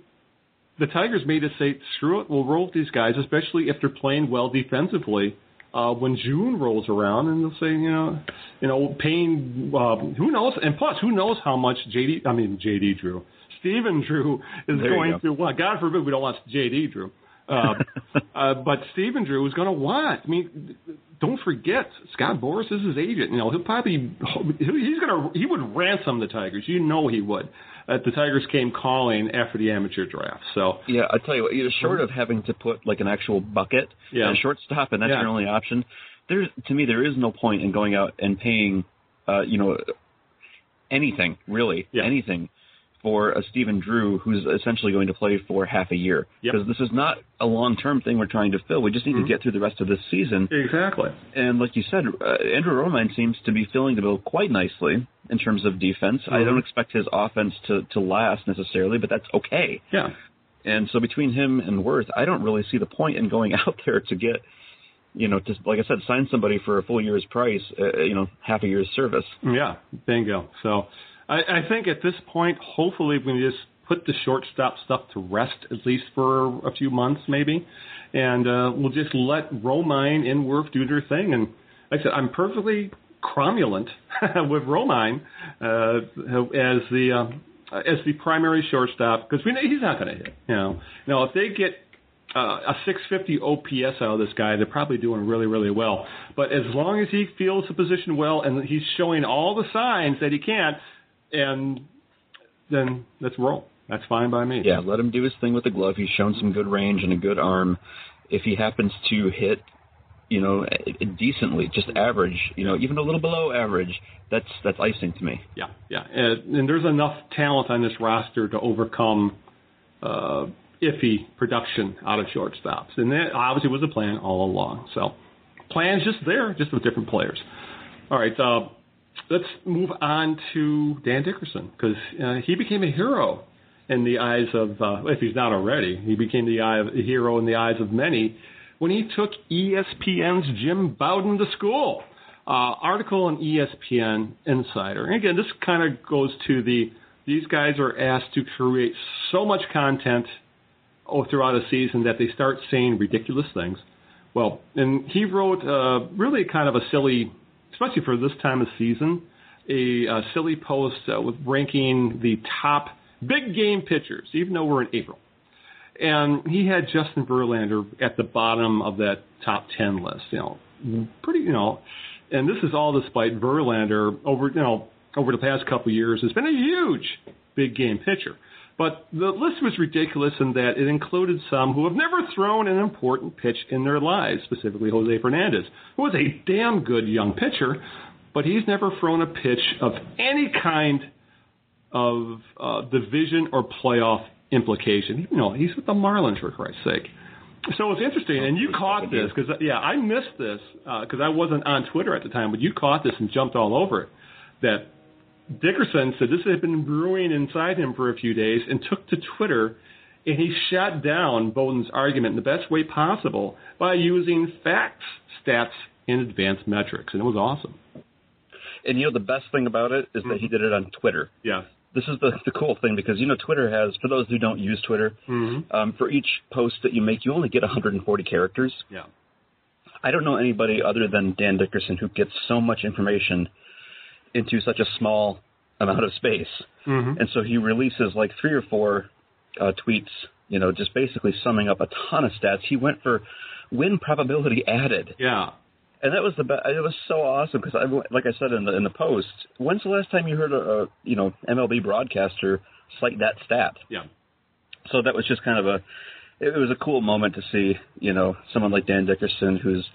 the Tigers made us say, screw it, we'll roll with these guys, especially if they're playing well defensively. Uh, when June rolls around, and they'll say, you know, you know, paying uh, who knows, and plus, who knows how much JD, I mean JD Drew, Stephen Drew is There going go. to want. God forbid we don't want JD Drew, uh, [LAUGHS] uh, but Stephen Drew is going to want. I mean, don't forget Scott Boras is his agent. You know, he'll probably he's going to he would ransom the Tigers. You know he would. Uh, the Tigers came calling after the amateur draft. So Yeah, I tell you what, you know, short of having to put like an actual bucket Yeah. and a shortstop, and that's Yeah. your only option. There's to me, there is no point in going out and paying, uh, you know, anything really, Yeah. anything for a Stephen Drew who's essentially going to play for half a year. Yep. Because this is not a long term thing we're trying to fill. We just need Mhm. to get through the rest of this season. Exactly. And like you said, uh, Andrew Romine seems to be filling the bill quite nicely in terms of defense. I Mhm. don't expect his offense to, to last necessarily, but that's okay. Yeah. And so between him and Worth, I don't really see the point in going [LAUGHS] out there to get, you know, just like I said, sign somebody for a full year's price, uh, you know, half a year's service. Yeah, bingo. So I, I think at this point, hopefully, we can just put the shortstop stuff to rest at least for a few months, maybe, and uh, we'll just let Romine and Worth do their thing. And like I said, I'm perfectly cromulent [LAUGHS] with Romine uh, as the uh, as the primary shortstop because we know he's not going to hit. You know, now if they get uh, a 650 OPS out of this guy, they're probably doing really, really well. But as long as he feels the position well and he's showing all the signs that he can, and then let's roll. That's fine by me. Yeah, let him do his thing with the glove. He's shown some good range and a good arm. If he happens to hit, you know, decently, just average, you know, even a little below average, that's that's icing to me. Yeah, yeah. And, and there's enough talent on this roster to overcome uh, iffy production out of shortstops. And that obviously was the plan all along. So, plan's just there, just with different players. All right, uh, let's move on to Dan Dickerson because uh, he became a hero in the eyes of, uh, if he's not already, he became the eye of, a hero in the eyes of many when he took ESPN's Jim Bowden to school. Uh, article on ESPN Insider. And again, this kind of goes to the these guys are asked to create so much content throughout a season that they start saying ridiculous things. Well, and he wrote uh, really kind of a silly, especially for this time of season, a, uh silly post uh, with ranking the top big game pitchers, even though we're in April. And he had Justin Verlander at the bottom of that top 10 list, you know, pretty, you know, and this is all despite Verlander over, you know, over the past couple of years has been a huge big game pitcher. But the list was ridiculous in that it included some who have never thrown an important pitch in their lives, specifically Jose Fernandez, who was a damn good young pitcher, but he's never thrown a pitch of any kind of uh, division or playoff implication. You know, he's with the Marlins for Christ's sake. So it's interesting, and you caught this because yeah, I missed this because I wasn't on Twitter at the time, but you caught this and jumped all over it. That Dickerson said this had been brewing inside him for a few days and took to Twitter and he shot down Bowden's argument in the best way possible by using facts, stats, and advanced metrics, and it was awesome. And you know the best thing about it is that he did it on Twitter. Yeah. This is the the cool thing because you know Twitter has for those who don't use Twitter, Mm-hmm. um, for each post that you make, you only get 140 characters. Yeah. I don't know anybody other than Dan Dickerson who gets so much information into such a small amount of space. Mm-hmm. And so he releases like three or four uh, tweets, you know, just basically summing up a ton of stats. He went for win probability added, Yeah. and that was the best. It was so awesome because, I, like I said in the in the post, when's the last time you heard a, a you know MLB broadcaster cite that stat? Yeah. So that was just kind of a it was a cool moment to see, you know, someone like Dan Dickerson who's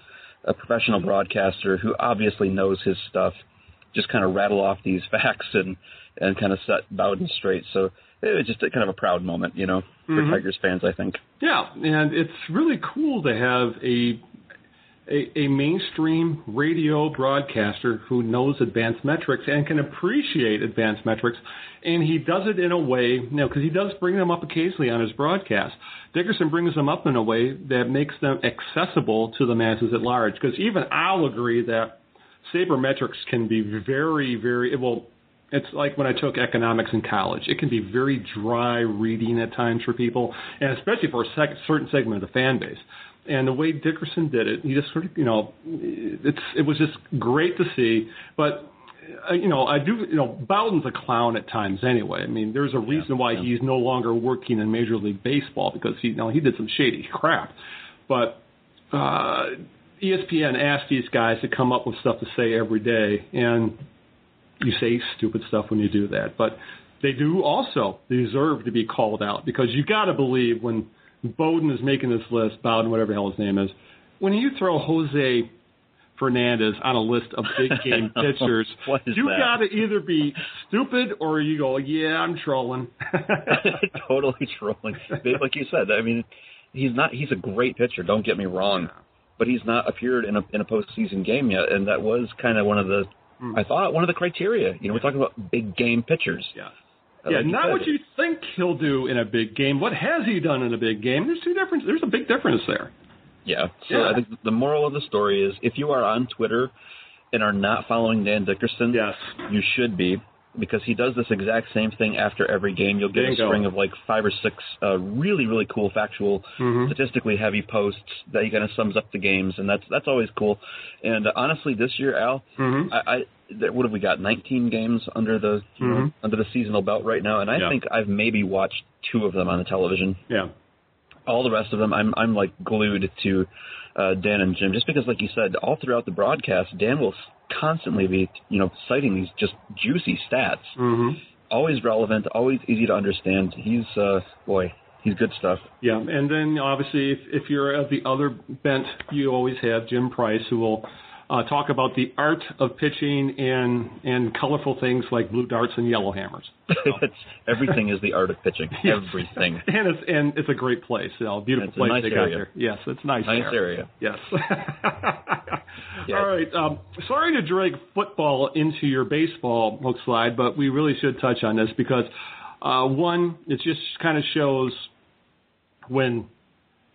a professional broadcaster who obviously knows his stuff, just kind of rattle off these [LAUGHS] facts and and kind of set Bowden straight. So it was just a kind of a proud moment, you know, for Mhm. Tigers fans, I think. Yeah, and it's really cool to have a, a a mainstream radio broadcaster who knows advanced metrics and can appreciate advanced metrics, and he does it in a way, you know, because he does bring them up occasionally on his broadcast. Dickerson brings them up in a way that makes them accessible to the masses at large. Because even I'll agree that sabermetrics can be very, very well. It's like when I took economics in college. It can be very dry reading at times for people, and especially for a sec- certain segment of the fan base. And the way Dickerson did it, he just sort of, you know, it's it was just great to see. But uh, you know, I do, you know, Bowden's a clown at times anyway. I mean, there's a reason why yeah. he's no longer working in Major League Baseball because he, you know, he did some shady crap. But uh, ESPN asked these guys to come up with stuff to say every day, and you say stupid stuff when you do that. But they do also deserve to be called out because you got to believe when Bowden is making this list, Bowden, whatever the hell his name is, when you throw Jose Fernandez on a list of big game [LAUGHS] pitchers, [LAUGHS] you got to either be stupid or you go, yeah, I'm trolling. [LAUGHS] totally trolling. Like you said, I mean, he's not. He's a great pitcher. Don't get me wrong, but he's not appeared in a in a postseason game yet, and that was kind of one of the. I thought one of the criteria. You know, we're talking about big game pitchers. yeah. Uh, Yeah, like not what you think he'll do in a big game. What has he done in a big game? There's two different. There's a big difference there. Yeah. So Yeah. I think the moral of the story is if you are on Twitter and are not following Dan Dickerson, Yes. you should be because he does this exact same thing after every game. You'll get a string of like five or six uh, really really cool factual, Mhm. statistically heavy posts that he kind of sums up the games, and that's that's always cool. And uh, honestly, this year, Al, Mhm. I, I there- what have we got? 19 games under the you know, Mhm. under the seasonal belt right now, and I Yeah. think I've maybe watched two of them on the television Yeah. all the rest of them, I'm I'm like glued to uh, Dan and Jim, just because, like you said, all throughout the broadcast, Dan will constantly be, you know, citing these just juicy stats. hmm Always relevant, always easy to understand. He's uh, boy, he's good stuff. Yeah, and then obviously, if, if you're of the other bent, you always have Jim Price, who will uh, talk about the art of pitching and and colorful things like blue darts and yellow hammers. [LAUGHS] it's, everything is the art of pitching. [LAUGHS] Yes. Everything. [LAUGHS] And it's and it's a great place. You know, beautiful place nice they got area. there. Yes, it's nice. Nice there. area. Yes. All right. Um, sorry to drag football into your baseball hook slide, but we really should touch on this because uh, one, it just kind of shows when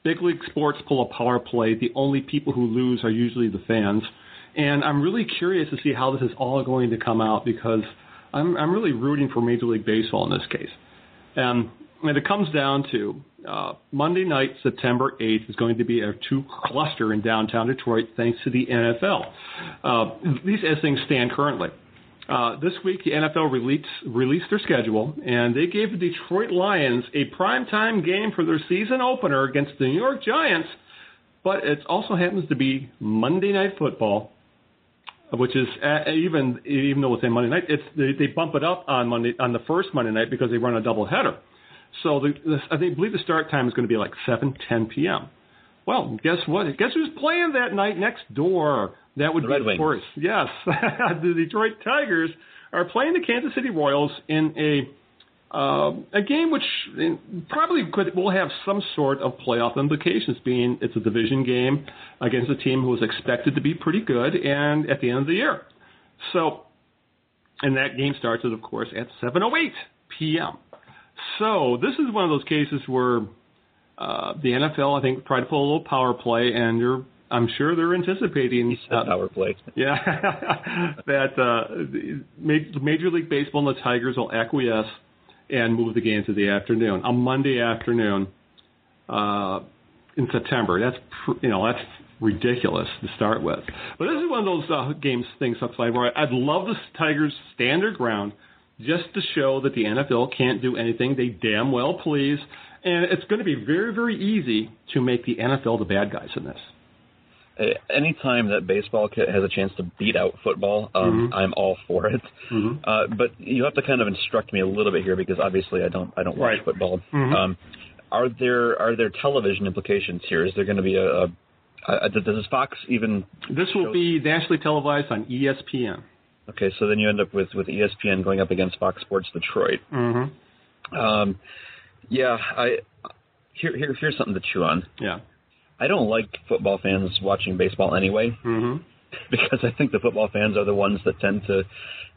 big league sports pull a power play, the only people who lose are usually the fans. And I'm really curious to see how this is all going to come out because I'm I'm really rooting for Major League Baseball in this case. Um, and it comes down to uh, Monday night, September 8th, is going to be a two cluster in downtown Detroit thanks to the NFL. Uh, least as things stand currently. Uh, this week, the NFL released, released their schedule, and they gave the Detroit Lions a primetime game for their season opener against the New York Giants, but it also happens to be Monday Night Football, which is uh, even even though it's a Monday night, it's they, they bump it up on Monday on the first Monday night because they run a double header. So the, the, I think believe the start time is going to be like 7:10 p.m. Well, guess what? Guess who's playing that night next door? That would The be Red of course, yes, [LAUGHS] the Detroit Tigers are playing the Kansas City Royals in a uh, a game which probably could will have some sort of playoff implications, being it's a division game against a team who is expected to be pretty good, and at the end of the year. So, and that game starts, of course, at 7:08 p.m. So this is one of those cases where uh, the NFL, I think, tried to pull a little power play, and they're, I'm sure they're anticipating That power play. [LAUGHS] yeah, [LAUGHS] that uh, the Major League Baseball and the Tigers will acquiesce and move the game to the afternoon, a Monday afternoon uh, in September. That's you know that's ridiculous to start with. But this is one of those uh, games things upside where I'd love the Tigers stand their ground just to show that the NFL can't do anything they damn well please. And it's going to be very, very easy to make the NFL the bad guys in this. Uh, Anytime that baseball has a chance to beat out football, um, Mhm. I'm all for it. Mhm. Uh, but you have to kind of instruct me a little bit here because obviously I don't I don't watch Right. football. Mhm. Um, are there are there television implications here? Is there going to be a, a, a does Fox even? This will show- be nationally televised on ESPN. Okay, so then you end up with with ESPN going up against Fox Sports Detroit. Mm-hmm. Um, yeah, I here, here here's something to chew on. Yeah. I don't like football fans watching baseball anyway Mm-hmm. [LAUGHS] because I think the football fans are the ones that tend to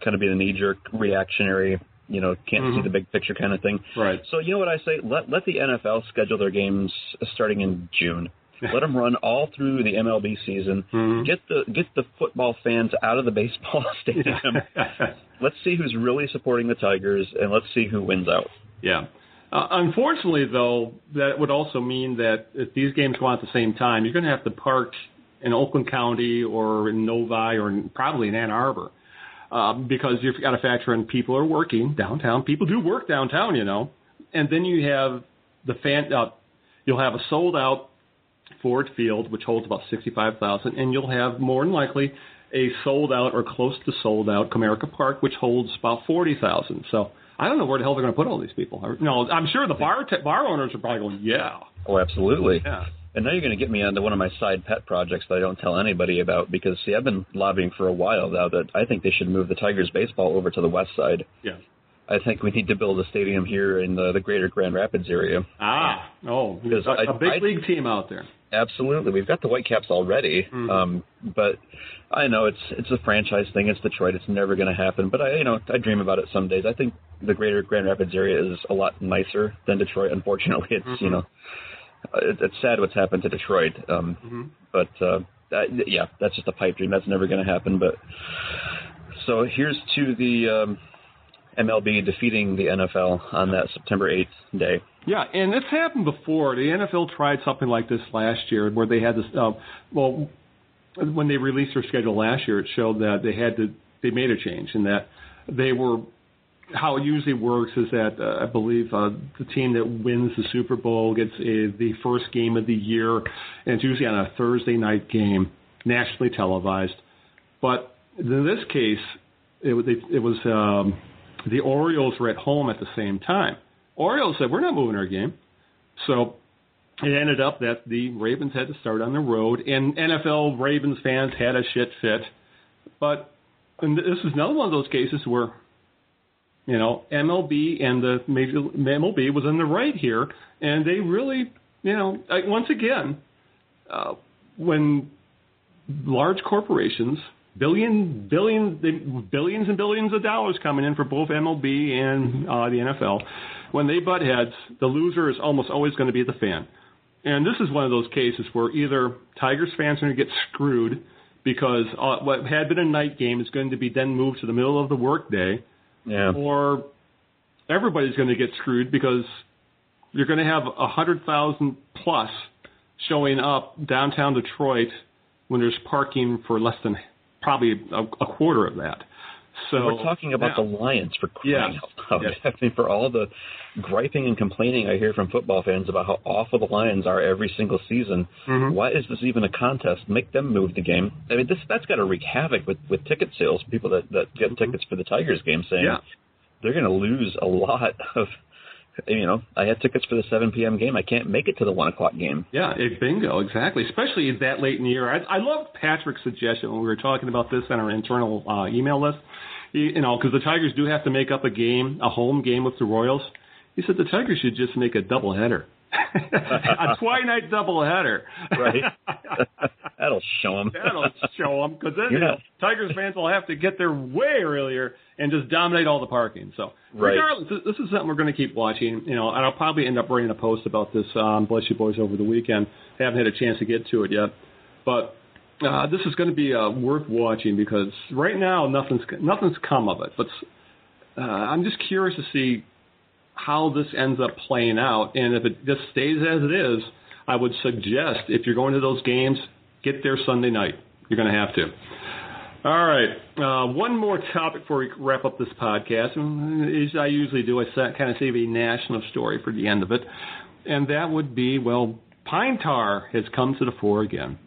kind of be the knee jerk reactionary, you know, can't see Mhm. the big picture kind of thing. Right. So you know what I say? Let let the NFL schedule their games starting in June. [LAUGHS] Let them run all through the MLB season. Mhm. Get the get the football fans out of the baseball [LAUGHS] stadium. let's see who's really supporting the Tigers, and let's see who wins out. yeah. Uh, unfortunately, though, that would also mean that if these games go on at the same time, you're going to have to park in Oakland County or in Novi or in, probably in Ann Arbor. Um, because you've got to factor in people are working downtown. People do work downtown, you know. And then you have the fan. Uh, you'll have a sold out Ford Field, which holds about 65,000, and you'll have more than likely a sold out or close to sold out Comerica Park, which holds about 40,000. So I don't know where the hell they're going to put all these people. No, I'm sure the bar t- bar owners are probably going, yeah, Oh, absolutely. yeah, And now you're going to get me onto one of my side pet projects that I don't tell anybody about because see, I've been lobbying for a while now that I think they should move the Tigers baseball over to the west side. Yeah. I think we need to build a stadium here in the, the greater Grand Rapids area. Ah, oh, Because a, a big I- league team out there. Absolutely, we've got the Whitecaps already, Mhm. um, but I know it's it's a franchise thing. It's Detroit. It's never going to happen. But I, you know, I dream about it some days. I think the greater Grand Rapids area is a lot nicer than Detroit. Unfortunately, [LAUGHS] it's you Mhm. know, it, it's sad what's happened to Detroit. Um, hmm but uh, that, yeah, that's just a pipe dream. That's never going to happen. But so here's to the um, MLB defeating the NFL on that September 8th day. Yeah, and it's happened before. The NFL tried something like this last year, where they had this. Uh, well, when they released their schedule last year, it showed that they had to. They made a change in that they were. How it usually works is that uh, I believe uh, the team that wins the Super Bowl gets a, the first game of the year, and it's usually on a Thursday night game, nationally televised. But in this case, it, was- it was um, the Orioles were at home at the same time. Orioles said, "We're not moving our game," so it ended up that the Ravens had to start on the road, and NFL Ravens fans had a shit fit. But and this is another one of those cases where, you know, MLB and the major MLB was in the right here, and they really, you know, like, once again, uh, when large corporations, billion, billion, billions and billions of dollars coming in for both MLB and uh, the NFL. When they butt heads, the loser is almost always going to be the fan. And this is one of those cases where either Tigers fans are going to get screwed because uh, what had been a night game is going to be then moved to the middle of the workday, Yeah. or everybody's going to get screwed because you're going to have a hundred thousand plus showing up downtown Detroit when there's parking for less than probably a, a quarter of that. So We're talking about yeah. the Lions for crying Yes. out loud. Yes. [LAUGHS] I mean, for all the griping and complaining I hear from football fans about how awful the Lions are every single season, Mhm. why is this even a contest? Make them move the game. I mean, this that's got to wreak havoc with with ticket sales. People that that get tickets for the Tigers game saying Mm-hmm. Yeah. they're going to lose a lot of. You know, I had tickets for the 7 p.m. game. I can't make it to the one o'clock game. Yeah, bingo, exactly. Especially that late in the year. I, I love Patrick's suggestion when we were talking about this on our internal uh, email list. You know, because the Tigers do have to make up a game, a home game with the Royals. He said the Tigers should just make a doubleheader, a twilight doubleheader. Right. [LAUGHS] That'll show them. That'll show them because then know, Tigers fans will have to get there way earlier and just dominate all the parking. So Right. regardless, this- is something we're going to keep watching. You know, and I'll probably end up writing a post about this on Bless You Boys over the weekend. Haven't had a chance to get to it yet, but uh, this is going to be uh, worth watching because right now nothing's nothing's come of it. But uh, I'm just curious to see how this ends up playing out, and if it just stays as it is, I would suggest if you're going to those games, get there Sunday night. You're going to have to. All right. Uh, one more topic before we wrap up this podcast. As I usually do, I kind of save a national story for the end of it. And that would be, well, Pine Tar has come to the fore again.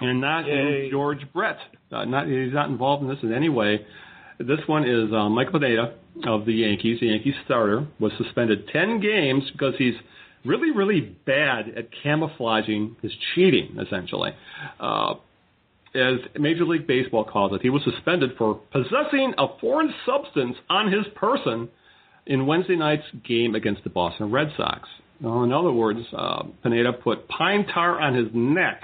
And not Yay. George Brett. Uh, not, he's not involved in this in any way. This one is uh, Michael Pineda of the Yankees. The Yankees starter was suspended 10 games because he's really, really bad at camouflaging his cheating, essentially. Uh, as Major League Baseball calls it, he was suspended for possessing a foreign substance on his person in Wednesday night's game against the Boston Red Sox. Well, in other words, uh, Pineda put pine tar on his neck,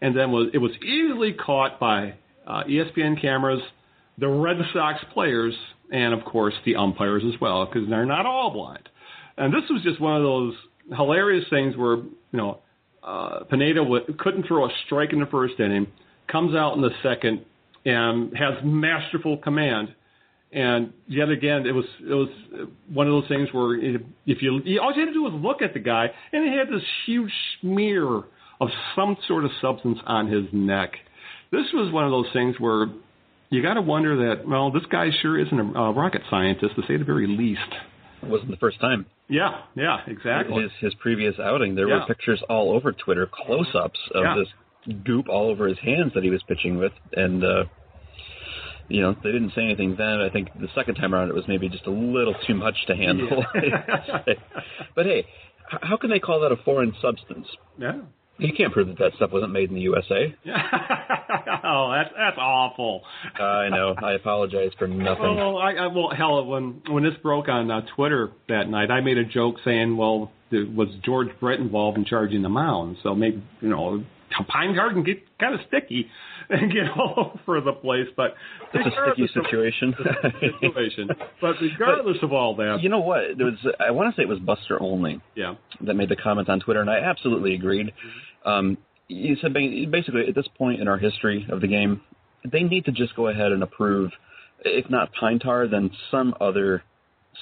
and then was it was easily caught by uh, ESPN cameras, the Red Sox players, and of course the umpires as well, because they're not all blind. And this was just one of those hilarious things where you know uh, Pineda w- couldn't throw a strike in the first inning, comes out in the second, and has masterful command. And yet again, it was it was one of those things where if if you all you had to do was look at the guy, and he had this huge smear of some sort of substance on his neck. This was one of those things where you got to wonder that well, this guy sure isn't a uh, rocket scientist to say the very least. It wasn't the first time. Yeah, yeah, exactly. His his previous outing, there Yeah. were pictures all over Twitter, close-ups of Yeah. this goop all over his hands that he was pitching with, and uh, you know they didn't say anything then. I think the second time around it was maybe just a little too much to handle. Yeah. [LAUGHS] but hey, how can they call that a foreign substance? Yeah. You can't prove that that stuff wasn't made in the USA. [LAUGHS] oh, that's that's awful. Uh, I know. I apologize for nothing. Well, I, I well, hell, when when this broke on uh, Twitter that night, I made a joke saying, "Well, was George Brett involved in charging the mound?" So maybe you know, Pine Tar can get kind of sticky and get [LAUGHS] all over the place. But It's a sticky regardless of- situation. [LAUGHS] situation. But regardless of all that, you know what? There was. I want to say it was Buster Olney yeah, that made the comment on Twitter, and I absolutely agreed. Um, you said basically at this point in our history of the game, they need to just go ahead and approve, if not pine tar, then some other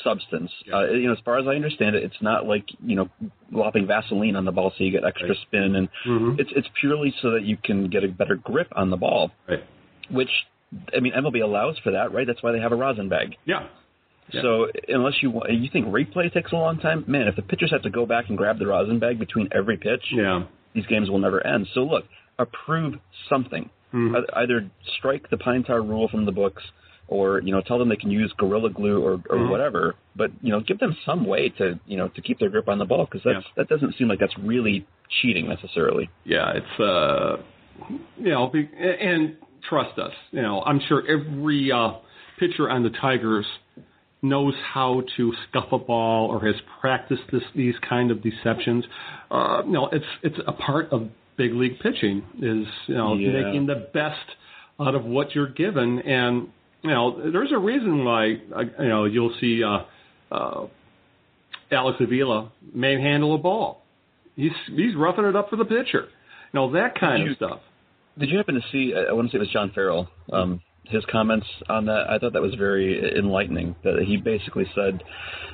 substance. Yeah. Uh, you know, as far as I understand it, it's not like you know lopping Vaseline on the ball so you get extra Right. spin, and Mhm. it's it's purely so that you can get a better grip on the ball, right, which. I mean, MLB allows for that, right? That's why they have a rosin bag. yeah, Yeah. So unless you you think replay takes a long time, man, if the pitchers have to go back and grab the rosin bag between every pitch, yeah. these games will never end. So look, approve something. Mhm. E- Either strike the pine tar rule from the books, or you know tell them they can use gorilla glue or, or Mhm. whatever. But you know give them some way to you know to keep their grip on the ball because that's Yeah. that doesn't seem like that's really cheating necessarily. yeah, it's uh, you know, be, and trust us, you know, I'm sure every uh, pitcher on the Tigers knows how to scuff a ball or has practiced this, these kind of deceptions. Uh, you know, it's it's a part of big league pitching is you know Yeah. making the best out of what you're given, and you know, there's a reason why uh, you know you'll see uh, uh, Alex Avila manhandle a ball. He's he's roughing it up for the pitcher. You know that kind You- of stuff. Did you happen to see? I want to say it was John Farrell. Um, his comments on that, I thought that was very enlightening. That he basically said,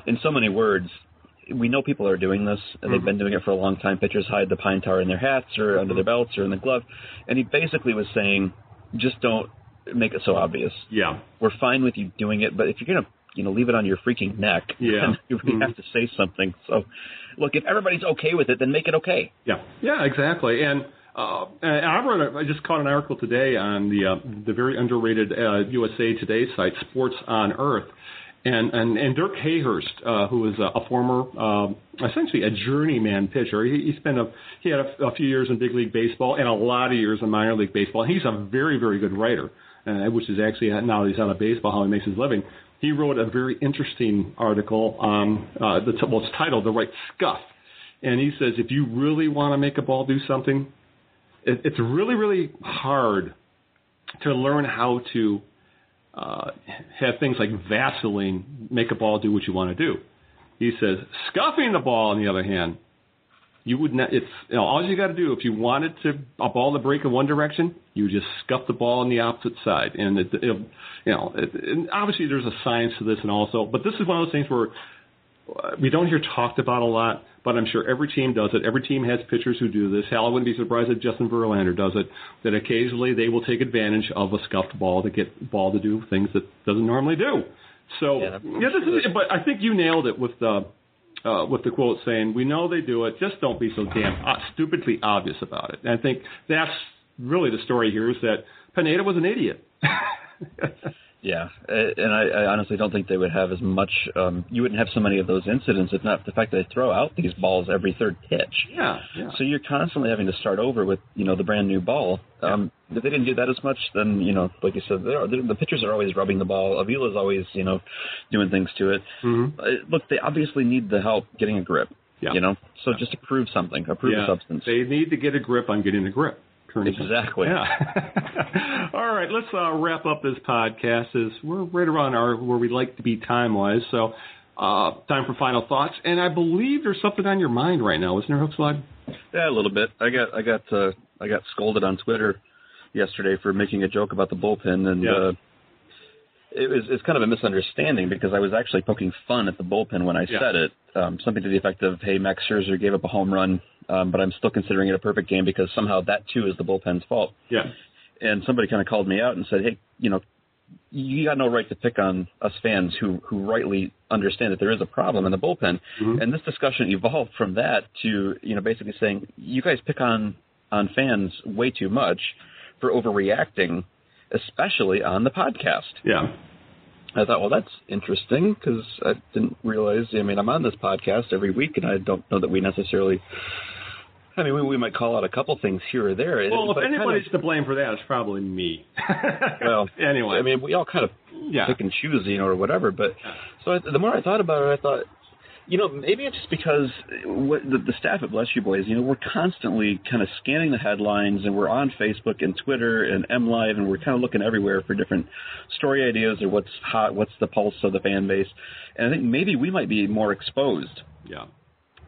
in so many words, we know people are doing this, and they've been doing it for a long time. Pitchers hide the pine tar in their hats, or under their belts, or in the glove, and he basically was saying, just don't make it so obvious. Yeah, We're fine with you doing it, but if you're gonna, you know, leave it on your freaking neck, [LAUGHS] Yeah. then you really Mhm. have to say something. So, look, if everybody's okay with it, then make it okay. yeah, yeah, exactly. And uh, and I wrote, a, I just caught an article today on the uh, the very underrated uh, USA Today site, Sports on Earth, and and and Dirk Hayhurst, uh, who is a, a former, um, essentially a journeyman pitcher. He, he spent a he had a, a few years in big league baseball and a lot of years in minor league baseball. He's a very very good writer, uh, which is actually now he's out of baseball how he makes his living. He wrote a very interesting article on uh, the well, it's titled "The Right Scuff." And he says if you really want to make a ball do something, it, it's really, really hard to learn how to uh, have things like Vaseline make a ball do what you want to do. He says scuffing the ball, on the other hand, you would not. It's you know, all you got to do if you wanted to a ball to break in one direction, you just scuff the ball on the opposite side, and it, it you know, it, and obviously there's a science to this, and also, but this is one of those things where uh, we don't hear talked about a lot, but I'm sure every team does it. Every team has pitchers who do this. Hell, I wouldn't be surprised if Justin Verlander does it. That occasionally they will take advantage of a scuffed ball to get ball to do things that doesn't normally do. So Yeah, yeah, this is. But I think you nailed it with the uh, with the quote saying, "We know they do it. Just don't be so damn uh, stupidly obvious about it." And I think that's really the story here is that Pineda was an idiot. [LAUGHS] Yeah, and I, I honestly don't think they would have as much. Um, you wouldn't have so many of those incidents if not the fact that they throw out these balls every third pitch. yeah, yeah. So you're constantly having to start over with you know the brand new ball. Um, if they didn't do that as much, then you know, like you said, they're, they're, the pitchers are always rubbing the ball. Avila's always you know doing things to it. Mhm. Uh, look, they obviously need the help getting a grip. Yeah. You know, so just approve something, approve yeah. a substance. They need to get a grip on getting a grip. Out. Exactly. Yeah. [LAUGHS] All right, let's uh, wrap up this podcast. As we're right around our where we like to be time wise. So, uh, time for final thoughts. And I believe there's something on your mind right now, isn't there, Hook Slide? Yeah, a little bit. I got I got uh, I got scolded on Twitter yesterday for making a joke about the bullpen, and Yeah. uh, it was it's kind of a misunderstanding because I was actually poking fun at the bullpen when I Yeah. said it. Um, something to the effect of, "Hey, Max Scherzer gave up a home run, um, but I'm still considering it a perfect game because somehow that too is the bullpen's fault." Yeah. And somebody kind of called me out and said, "Hey, you know." You got no right to pick on us fans who who rightly understand that there is a problem in the bullpen, Mhm. and this discussion evolved from that to you know basically saying you guys pick on on fans way too much for overreacting, especially on the podcast. Yeah. I thought, well, that's interesting because I didn't realize. I mean, I'm on this podcast every week, and I don't know that we necessarily I mean, we, we might call out a couple things here or there. Well, if it kind of- anybody's to blame for that, it's probably me. [LAUGHS] well, anyway, I mean, we all kind of yeah, pick and choose, you know, or whatever. But so I, the more I thought about it, I thought, you know, maybe it's just because the, the staff at Bless You Boys, you know, we're constantly kind of scanning the headlines, and we're on Facebook and Twitter and M Live, and we're kind of looking everywhere for different story ideas or what's hot, what's the pulse of the fan base. And I think maybe we might be more exposed yeah.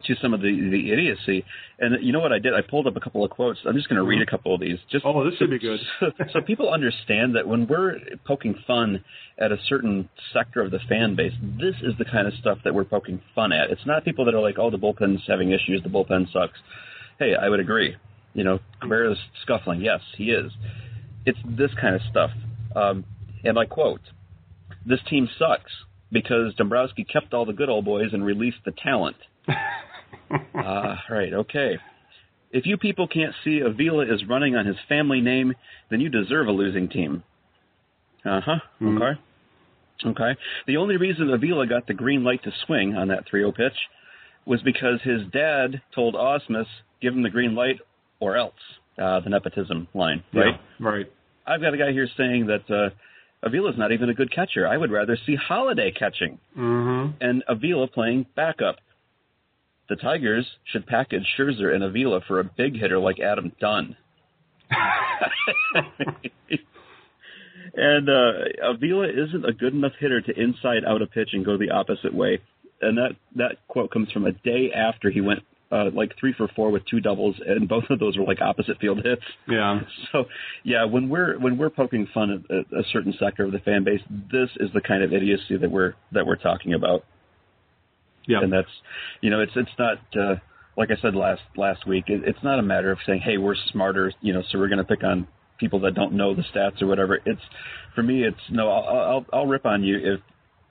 To some of the the idiocy. And you know what I did? I pulled up a couple of quotes. I'm just going to read a couple of these. Just Oh, this should be good. so, [LAUGHS] so people understand that when we're poking fun at a certain sector of the fan base, this is the kind of stuff that we're poking fun at. It's not people that are like, "Oh, the bullpen's having issues. The bullpen sucks." Hey, I would agree. You know, Cabrera's scuffling. Yes, he is. It's this kind of stuff. Um, and I quote: "This team sucks because Dombrowski kept all the good old boys and released the talent." [LAUGHS] Ah, right, okay. If you people can't see Avila is running on his family name, then you deserve a losing team. Uh huh. Mhm. Okay. Okay. The only reason Avila got the green light to swing on that 3-0 pitch was because his dad told Ausmus, "Give him the green light, or else." Uh, the nepotism line, right? Yeah, right. I've got a guy here saying that uh, Avila's not even a good catcher. I would rather see Holaday catching Mm-hmm. and Avila playing backup. The Tigers should package Scherzer and Avila for a big hitter like Adam Dunn. [LAUGHS] and uh, Avila isn't a good enough hitter to inside out a pitch and go the opposite way. And that that quote comes from a day after he went uh, like three for four with two doubles, and both of those were like opposite field hits. Yeah. [LAUGHS] So yeah, when we're when we're poking fun at, at a certain sector of the fan base, this is the kind of idiocy that we're that we're talking about Yeah. and that's you know it's it's not uh, like I said last last week. It, it's not a matter of saying, hey, we're smarter, you know, so we're going to pick on people that don't know the stats or whatever. It's for me, it's no, I'll I'll, I'll rip on you if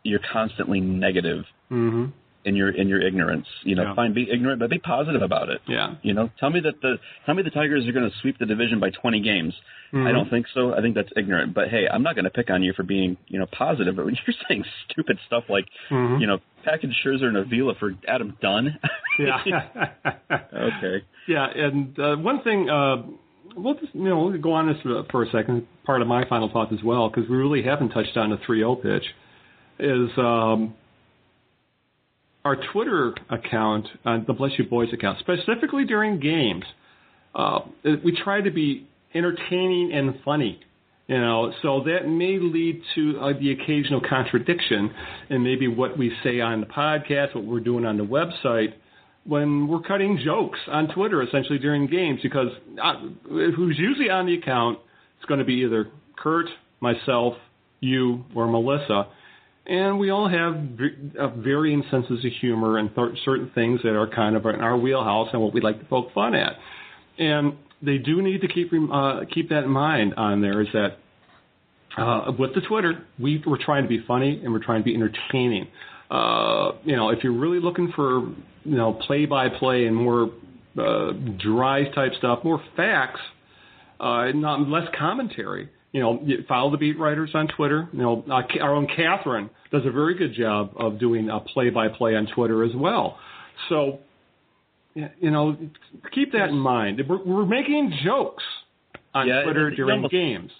you're constantly negative Mm-hmm. In your in your ignorance. You know, Yeah. fine, be ignorant, but be positive about it. Yeah. You know, tell me that the tell me the Tigers are going to sweep the division by 20 games. Mhm. I don't think so. I think that's ignorant. But hey, I'm not going to pick on you for being you know positive. But when [LAUGHS] you're saying stupid stuff like Mhm. you know package Scherzer and Avila for Adam Dunn, Yeah. [LAUGHS] [LAUGHS] okay, Yeah, and uh, one thing, uh, we'll just you know we'll go on this for- for a second. Part of my final thoughts as well, because we really haven't touched on the 3-0 pitch, is um, our Twitter account, uh, the Bless You Boys account, specifically during games. Uh, we try to be entertaining and funny. You know, so that may lead to uh, the occasional contradiction in maybe what we say on the podcast, what we're doing on the website, when we're cutting jokes on Twitter, essentially during games, because uh, who's usually on the account, it's going to be either Kurt, myself, you, or Melissa, and we all have varying senses of humor and th- certain things that are kind of in our wheelhouse and what we like to poke fun at. And they do need to keep uh, keep that in mind on there is that uh, with the Twitter, we, we're trying to be funny and we're trying to be entertaining. Uh, you know, if you're really looking for you know play by play and more uh, dry type stuff, more facts, uh, not less commentary. You know, you follow the beat writers on Twitter. You know, uh, our own Catherine does a very good job of doing a play by play on Twitter as well. So, you know, keep that in mind. We're, we're making jokes on Yeah, Twitter it- it during almost- games.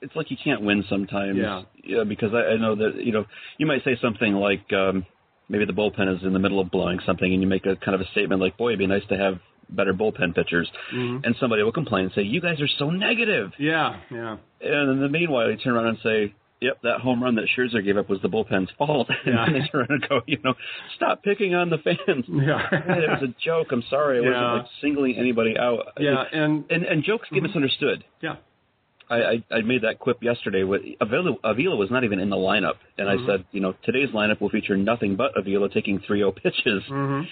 it's like you can't win sometimes. Yeah. because I, I know that you know you might say something like um, maybe the bullpen is in the middle of blowing something, and you make a kind of a statement like, "Boy, it'd be nice to have better bullpen pitchers," Mhm. and somebody will complain and say, "You guys are so negative." Yeah, yeah. And in the meanwhile, you turn around and say, "Yep, that home run that Scherzer gave up was the bullpen's fault." [LAUGHS] And Yeah. then they turn around and go, "You know, stop picking on the fans." [LAUGHS] Yeah. [LAUGHS] it was a joke. I'm sorry. I Yeah. wasn't like singling anybody out. Yeah, and And and jokes get misunderstood. yeah, I, I, I made that quip yesterday. With Avila, Avila was not even in the lineup, and Mhm. I said, you know, today's lineup will feature nothing but Avila taking 3-0 pitches, hmm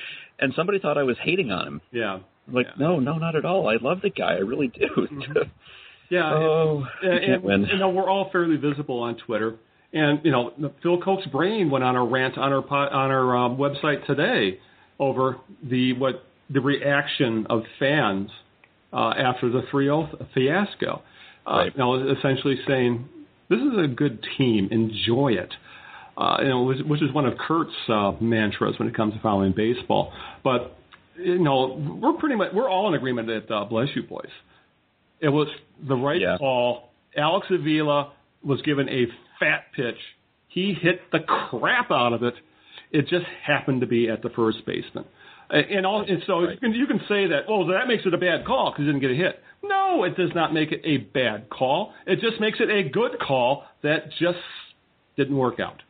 and somebody thought I was hating on him. yeah, I'm like, Yeah. no, no, not at all. I love the guy. I really do. [LAUGHS] yeah. oh, and, can't and, win. You know, we're all fairly visible on Twitter, and you know, Phil Coke's brain went on a rant on our on our um, website today over the what the reaction of fans uh, after the 3-0 fiasco. Uh, Right. You know, essentially saying this is a good team, enjoy it. Uh, you know, which, which is one of Kurt's uh, mantras when it comes to following baseball. But you know, we're pretty much we're all in agreement that uh, bless you boys. It was the right Yeah. call. Alex Avila was given a fat pitch. He hit the crap out of it. It just happened to be at the first baseman. And, all, and so you, can, you can say that, oh, that makes it a bad call because he didn't get a hit. No, it does not make it a bad call. It just makes it a good call that just didn't work out.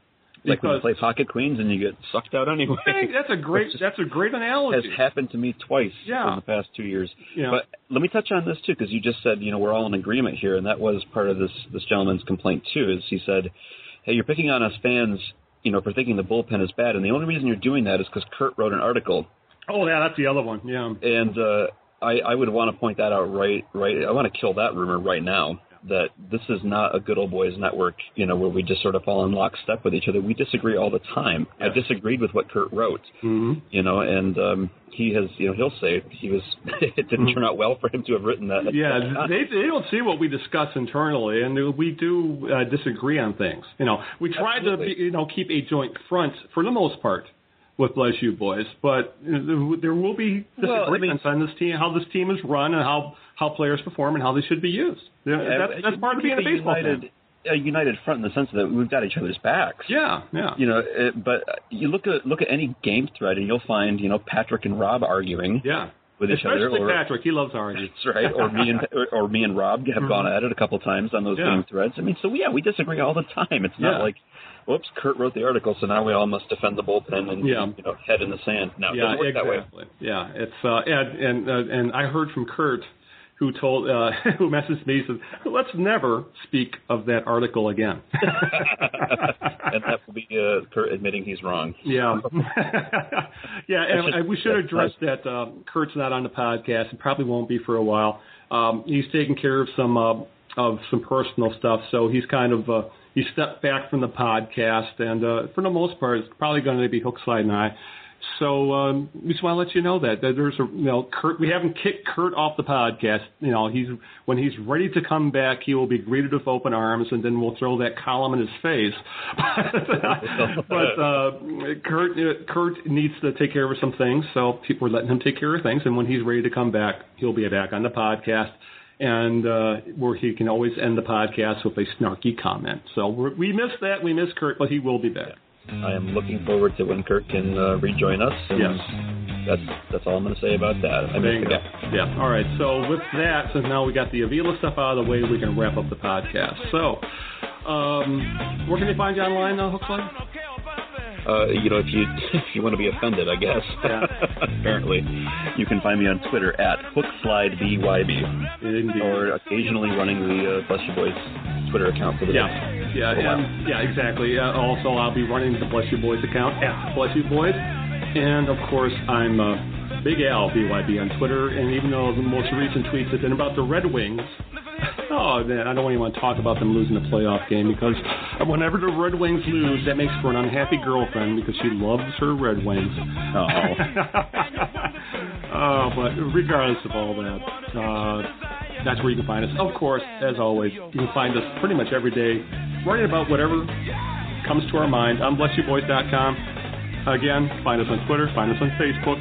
Like when you play pocket queens and you get sucked out anyway. That's a [LAUGHS] great that's a great analogy. has happened to me twice Yeah. in the past two years. Yeah. But let me touch on this too, because you just said you know we're all in agreement here, and that was part of this this gentleman's complaint too. Is he said, "Hey, you're picking on us fans, you know, for thinking the bullpen is bad, and the only reason you're doing that is because Kurt wrote an article, Oh yeah, that's the other one. Yeah. and uh, I I would want to point that out right right. I want to kill that rumor right now." That this is not a good old boys network, you know, where we just sort of fall in lockstep with each other. We disagree all the time. I disagreed with what Kurt wrote, hmm you know, and um, he has, you know, he'll say he was. [LAUGHS] it didn't turn out well for him to have written that. Yeah, they they don't see what we discuss internally, and we do uh, disagree on things. You know, we try to Absolutely. be, you know keep a joint front for the most part with Bless You Boys, but you there will be Well, I mean- disagreements on this team, how this team is run, and how how players perform, and how they should be used. Yeah, that's, that's part of being a baseball united, fan. a united front in the sense that we've got each other's backs. Yeah, yeah. You know, it, but you look at look at any game thread and you'll find you know Patrick and Rob arguing Yeah. with each other, Especially or Patrick, he loves arguing. [LAUGHS] That's right, or me and [LAUGHS] or, or me and Rob have gone at it a couple times on those Mm-hmm. Yeah. game threads. I mean, so yeah, we disagree all the time. It's not Yeah. like, whoops, Kurt wrote the article, so now we all must defend the bullpen and Yeah. you know head in the sand. No, it Yeah, doesn't work that way. exactly. Yeah, it's uh, and and uh, and I heard from Kurt, who told uh, [LAUGHS] who messaged me said, "Let's never speak of that article again." [LAUGHS] and that will be uh, Kurt admitting he's wrong. yeah, [LAUGHS] yeah, and just- we should address that. Um, Kurt's not on the podcast and probably won't be for a while. Um, he's taking care of some uh, of some personal stuff, so he's kind of uh, he stepped back from the podcast, and uh, for the most part, it's probably going to be Hook Slide and I. So um, we just want to let you know that, that there's a you know Kurt. We haven't kicked Kurt off the podcast. You know he's when he's ready to come back, he will be greeted with open arms, and then we'll throw that column in his face. [LAUGHS] but uh, Kurt uh, Kurt needs to take care of some things, so people are letting him take care of things. And when he's ready to come back, he'll be back on the podcast. And uh, where he can always end the podcast with a snarky comment. So we miss that. We miss Kurt, but he will be back. I am looking forward to when Kirk can uh, rejoin us. Yes. That's that's all I'm going to say about that. I There miss you the go. guy. Yeah. All right. So with that, since now we got the Avila stuff out of the way, we can wrap up the podcast. So, um, where can they find you online, uh, Hookline? Uh, you know, if you [LAUGHS] if you want to be offended, I guess. Yeah. [LAUGHS] Apparently, you can find me on Twitter at HookSlideBYB, Indeed. or occasionally running the uh, Bless Your Boys Twitter account for the Yeah, day. Yeah, For while. and, yeah, exactly. Uh, also, I'll be running the Bless You Boys account at Bless You Boys, and of course, I'm uh, Big Al BYB on Twitter. And even though the most recent tweets have been about the Red Wings, oh man, I don't even want to talk about them losing the playoff game because whenever the Red Wings lose, that makes for an unhappy girlfriend because she loves her Red Wings. Oh. [LAUGHS] oh, but regardless of all that, uh, that's where you can find us. Of course, as always, you can find us pretty much every day, writing about whatever comes to our mind on blessyouboys.com. Again, find us on Twitter, find us on Facebook,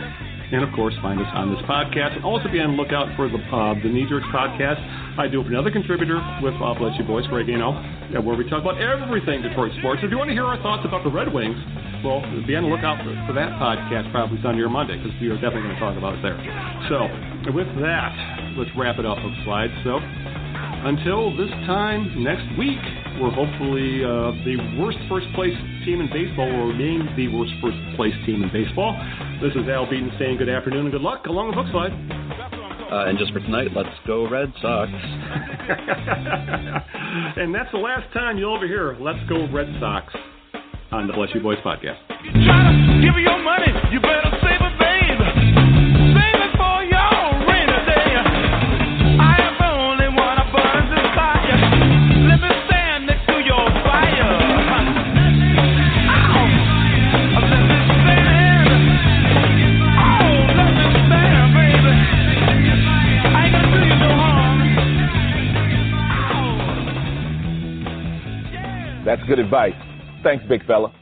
and of course, find us on this podcast. And also be on the lookout for the uh, the Knee Jerks podcast. I do with another contributor with uh, Bless You Boys, Greg where we talk about everything Detroit sports. If you want to hear our thoughts about the Red Wings, well, be on the lookout for, for that podcast probably Sunday or Monday because we are definitely going to talk about it there. So, with that, let's wrap it up, Hook Slide. So, until this time next week, we're hopefully uh, the worst first place team in baseball, or remain the worst first place team in baseball. This is Al Beaton saying good afternoon and good luck along with Hook Slide. Uh, and just for tonight, let's go Red Sox. [LAUGHS] and that's the last time you'll ever hear Let's Go Red Sox on the Bless You Boys podcast. That's good advice. Thanks, big fella.